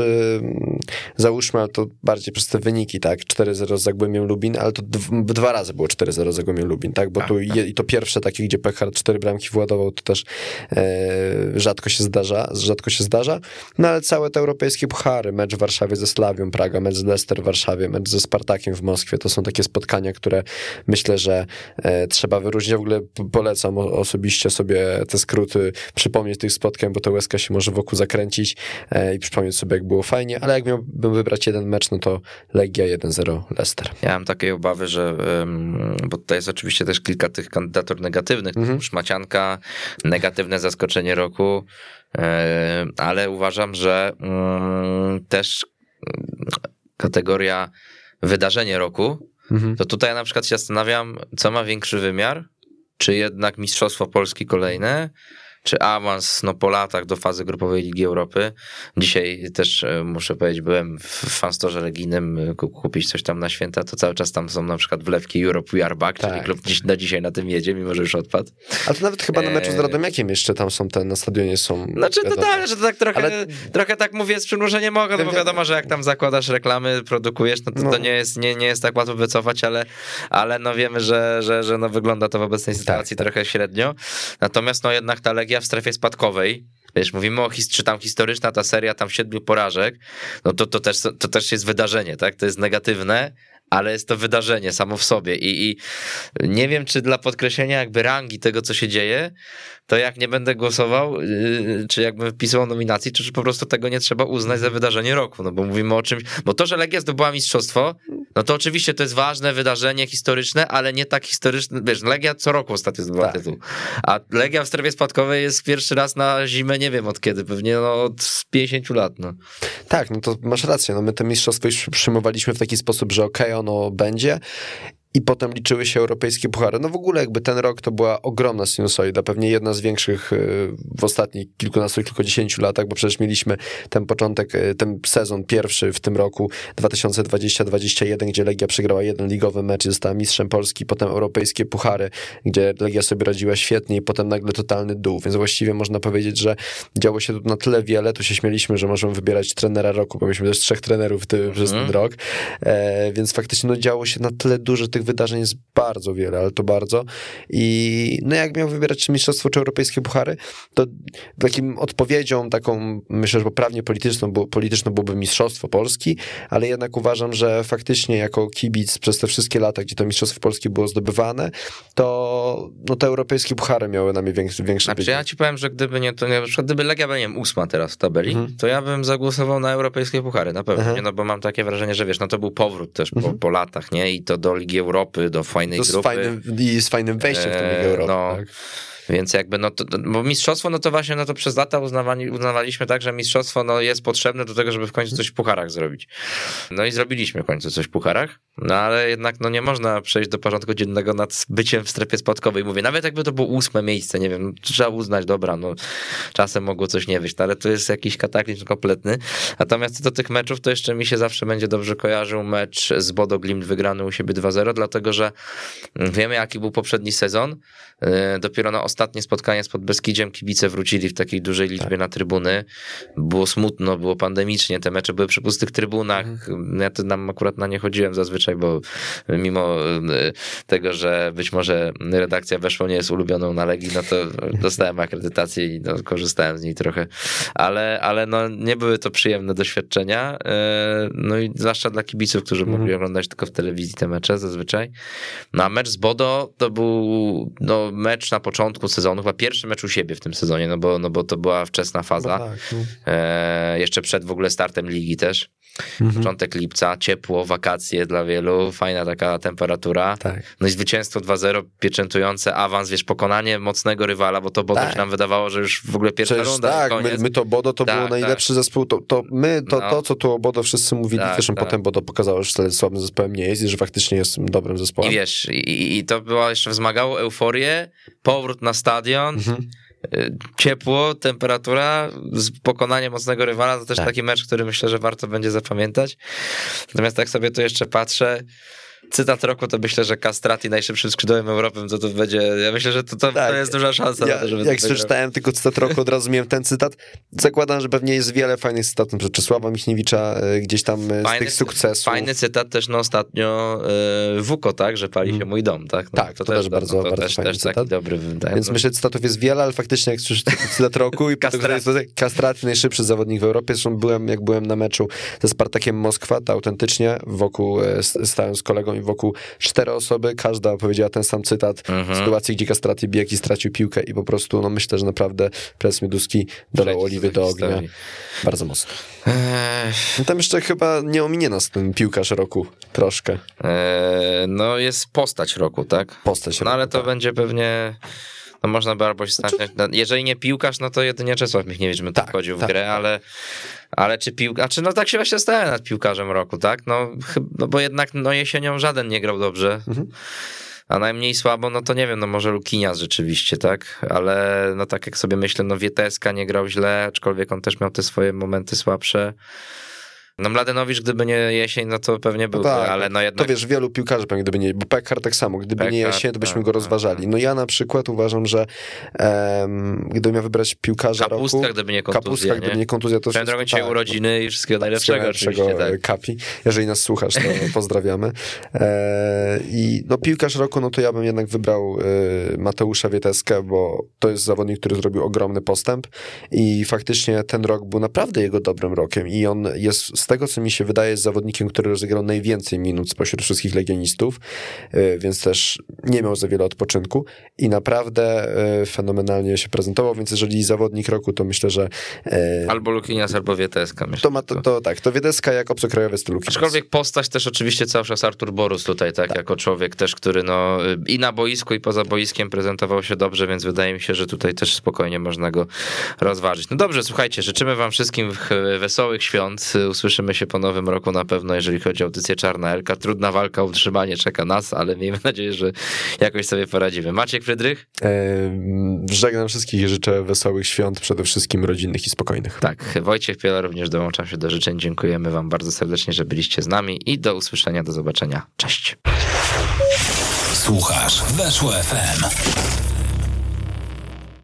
załóżmy, ale to bardziej przez te wyniki, tak, 4-0 z Zagłębiem Lubin, ale to dwa razy było 4-0 z Zagłębiem Lubin, tak, bo tu i to pierwsze zawsze takie, gdzie Pechar cztery bramki władował, to też e, rzadko się zdarza, rzadko się zdarza. No ale całe te europejskie puchary, mecz w Warszawie ze Slawią Praga, mecz z Leicester w Warszawie, mecz ze Spartakiem w Moskwie, to są takie spotkania, które myślę, że e, trzeba wyróżnić. W ogóle polecam osobiście sobie te skróty, przypomnieć tych spotkań, bo to łezka się może wokół zakręcić e, i przypomnieć sobie, jak było fajnie, ale jak miałbym wybrać jeden mecz, no to Legia 1-0 Leicester. Ja mam takie obawy, że, bo tutaj jest oczywiście też kilka tych kandydatur negatywnych, mhm. szmacianka, negatywne zaskoczenie roku, e, ale uważam, że mm, też mm, kategoria wydarzenie roku, mhm. to tutaj na przykład się zastanawiam, co ma większy wymiar, czy jednak Mistrzostwo Polski kolejne, czy awans no, po latach do fazy grupowej Ligi Europy. Dzisiaj też e, muszę powiedzieć, byłem w fanstorze Legijnym e, kupić coś tam na święta, to cały czas tam są na przykład wlewki Europe We Are Back, tak. czyli klub dziś, na dzisiaj na tym jedzie, mimo że już odpadł. Ale to nawet chyba na meczu z Radomiakiem jeszcze tam są te, na stadionie są... Znaczy to tak, że to tak trochę, Ale... trochę tak mówię z przymrużeniem mogę, no bo wiadomo, że jak tam zakładasz reklamy, produkujesz, no to, no. to nie, jest, nie, nie jest tak łatwo wycofać, ale, ale no wiemy, że, że, że no wygląda to w obecnej sytuacji tak, trochę tak. średnio. Natomiast no jednak ta Legia w strefie spadkowej, wiesz, mówimy o, his- czy tam historyczna ta seria tam siedmiu porażek, no to, to, też, to też jest wydarzenie, tak? To jest negatywne, ale jest to wydarzenie samo w sobie I, i nie wiem, czy dla podkreślenia jakby rangi tego, co się dzieje, to jak nie będę głosował, yy, czy jakbym wpisał nominacji, czy, czy po prostu tego nie trzeba uznać za wydarzenie roku, no bo mówimy o czymś, bo to, że Legia zdobyła mistrzostwo, no to oczywiście to jest ważne wydarzenie historyczne, ale nie tak historyczne, wiesz, Legia co roku ostatnio zdobyła tak. tytuł, a Legia w strefie spadkowej jest pierwszy raz na zimę, nie wiem od kiedy, pewnie no, od 50 lat, no. Tak, no to masz rację, no my te mistrzostwo już przyjmowaliśmy w taki sposób, że okej, okay, ono będzie i potem liczyły się europejskie puchary. No w ogóle jakby ten rok to była ogromna sinusoida, pewnie jedna z większych y, w ostatnich kilkunastu, kilkudziesięciu latach, bo przecież mieliśmy ten początek, y, ten sezon pierwszy w tym roku 2020-2021, gdzie Legia przegrała jeden ligowy mecz i została mistrzem Polski, potem europejskie puchary, gdzie Legia sobie radziła świetnie i potem nagle totalny dół, więc właściwie można powiedzieć, że działo się tu na tyle wiele, tu się śmieliśmy, że możemy wybierać trenera roku, bo mieliśmy też trzech trenerów ty, przez ten mhm. rok, e, więc faktycznie no działo się na tyle dużo tych wydarzeń jest bardzo wiele, ale to bardzo. I no jak miał wybierać czy mistrzostwo, czy europejskie puchary, to takim odpowiedzią, taką myślę, że poprawnie polityczną, bo polityczną byłoby mistrzostwo Polski, ale jednak uważam, że faktycznie jako kibic przez te wszystkie lata, gdzie to mistrzostwo Polski było zdobywane, to no, te europejskie puchary miały na mnie większy, większy znaczy, ja ci powiem, że gdyby nie to, nie, na przykład gdyby Legia była, nie wiem, ósma teraz w tabeli, mhm. to ja bym zagłosował na europejskie puchary, na pewno, nie, no bo mam takie wrażenie, że wiesz, no to był powrót też po, mhm. po latach, nie, i to do Ligi Europy Europy, do fajnej grupy. Z fajnym, I z fajnym wejściem w tę Ligę Europy. No, tak? Więc jakby, no to, bo mistrzostwo, no to właśnie, no to przez lata uznawali, uznawaliśmy tak, że mistrzostwo no jest potrzebne do tego, żeby w końcu coś w pucharach zrobić. No i zrobiliśmy w końcu coś w pucharach, no ale jednak no nie można przejść do porządku dziennego nad byciem w strefie spadkowej. Mówię, nawet jakby to było ósme miejsce, nie wiem, trzeba uznać, dobra, no czasem mogło coś nie wyjść, no, ale to jest jakiś kataklizm kompletny. Natomiast do tych meczów, to jeszcze mi się zawsze będzie dobrze kojarzył mecz z Bodo Glimt wygrany u siebie 2-0, dlatego że wiemy jaki był poprzedni sezon. E, dopiero na ostatnie spotkanie z Podbeskidziem kibice wrócili w takiej dużej liczbie tak. na trybuny. Było smutno, było pandemicznie, te mecze były przy pustych trybunach. Mhm. Ja to nam akurat na nie chodziłem zazwyczaj, bo mimo e, tego, że być może redakcja weszło nie jest ulubioną na Legii, no to *laughs* dostałem akredytację i no, korzystałem z niej trochę. Ale, ale no, nie były to przyjemne doświadczenia. E, no i zwłaszcza dla kibiców, którzy mhm. mogli oglądać tylko w telewizji te mecze zazwyczaj. No a mecz z Bodo to był no, mecz na początku sezonu, chyba pierwszy mecz u siebie w tym sezonie, no bo, no bo to była wczesna faza. No tak, no. E, jeszcze przed w ogóle startem ligi też. Mhm. Początek lipca, ciepło, wakacje dla wielu, fajna taka temperatura. Tak. No i zwycięstwo 2-0 pieczętujące, awans, wiesz, pokonanie mocnego rywala, bo to Bodo tak. się nam wydawało, że już w ogóle pierwsza Przecież runda. Tak, my, my, to Bodo to tak, było najlepszy tak. zespół. To, to my, to, no. to co tu o Bodo wszyscy mówili, tak, zresztą tak. potem Bodo pokazało, że wcale słabym zespołem nie jest i że faktycznie jest dobrym zespołem. I wiesz, i, i to było jeszcze wzmagało euforię, powrót na stadion. Mhm y, ciepło, temperatura, pokonanie mocnego rywala, to też tak. taki mecz, który myślę, że warto będzie zapamiętać. Natomiast tak sobie tu jeszcze patrzę, cytat roku, to myślę, że Castrati najszybszym skrzydłem Europy, to to będzie, ja myślę, że to, to, tak. to jest duża szansa ja, na to, żeby Jak przeczytałem tylko cytat roku, od razu miałem ten cytat. Zakładam, że pewnie jest wiele fajnych cytatów Czesława Michniewicza e, gdzieś tam e, fajny, z tych sukcesów. Fajny cytat też no ostatnio y, Wuko, tak, że pali się mm. mój dom, tak? No, tak, to, to też, też bardzo, no, to bardzo też, fajny też cytat. dobry, Więc no. myślę, że cytatów jest wiele, ale faktycznie jak przeczytałem cytat roku i Castrati najszybszy zawodnik w Europie, zresztą byłem, jak byłem na meczu ze Spartakiem Moskwa, to autentycznie wokół, stałem z kolegą i wokół cztery osoby, każda powiedziała ten sam cytat mhm. w sytuacji, gdzie Kastraty Bieki stracił piłkę i po prostu, no myślę, że naprawdę prezes Mioduski dolał oliwy do ognia historii. bardzo mocno. No tam jeszcze chyba nie ominie nas ten piłkarz roku troszkę. Eee, no jest postać roku, tak? Postać roku, No ale to tak. będzie pewnie... No można by albo się stać, znaczy... jeżeli nie piłkarz, no to jedynie Czesław Michniewicz by tak, wchodził w tak, grę, tak. ale ale czy piłka, czy no tak się właśnie stałem nad piłkarzem roku, tak? No, no bo jednak no jesienią żaden nie grał dobrze. Mhm. A najmniej słabo, no to nie wiem, no może Lukinias rzeczywiście, tak? Ale no tak jak sobie myślę, no Wieteska nie grał źle, aczkolwiek on też miał te swoje momenty słabsze. No Mladenowicz, gdyby nie jesień, no to pewnie byłby, no tak, ale no jednak... To wiesz, wielu piłkarzy pewnie gdyby nie, bo Pekar tak samo, gdyby Pekar, nie jesień, to byśmy tak, go tak, rozważali. Tak. No ja na przykład uważam, że um, gdybym miał wybrać piłkarza Kapustka, roku... gdyby nie kontuzja, Kapustka, nie? gdyby nie kontuzja, to Swoją drogą tak, urodziny i wszystkiego najlepszego wszystkiego tak. Kapi. Jeżeli nas słuchasz, to *laughs* pozdrawiamy. E, I no piłkarz roku, no to ja bym jednak wybrał e, Mateusza Wieteskę, bo to jest zawodnik, który zrobił ogromny postęp i faktycznie ten rok był naprawdę jego dobrym rokiem i on jest z tego, co mi się wydaje, jest zawodnikiem, który rozegrał najwięcej minut spośród wszystkich legionistów, e, więc też nie miał za wiele odpoczynku i naprawdę e, fenomenalnie się prezentował, więc jeżeli zawodnik roku, to myślę, że... E, albo Lukinias, albo Wieteska. Myślę, to, ma, to, to tak, to Wieteska jak obcokrajowiec to Lukinias. Aczkolwiek postać też oczywiście cały czas Artur Borus tutaj, tak, tak, jako człowiek też, który no i na boisku i poza boiskiem prezentował się dobrze, więc wydaje mi się, że tutaj też spokojnie można go rozważyć. No dobrze, słuchajcie, życzymy wam wszystkim wesołych świąt, usłyszymy się po nowym roku na pewno, jeżeli chodzi o audycję Czarna Elka. Trudna walka o utrzymanie czeka nas, ale miejmy nadzieję, że jakoś sobie poradzimy. Maciek Frydrych? E, żegnam wszystkich i życzę wesołych świąt, przede wszystkim rodzinnych i spokojnych. Tak, Wojciech Piela również dołączam się do życzeń. Dziękujemy wam bardzo serdecznie, że byliście z nami i do usłyszenia, do zobaczenia. Cześć. Słuchasz, weszło FM.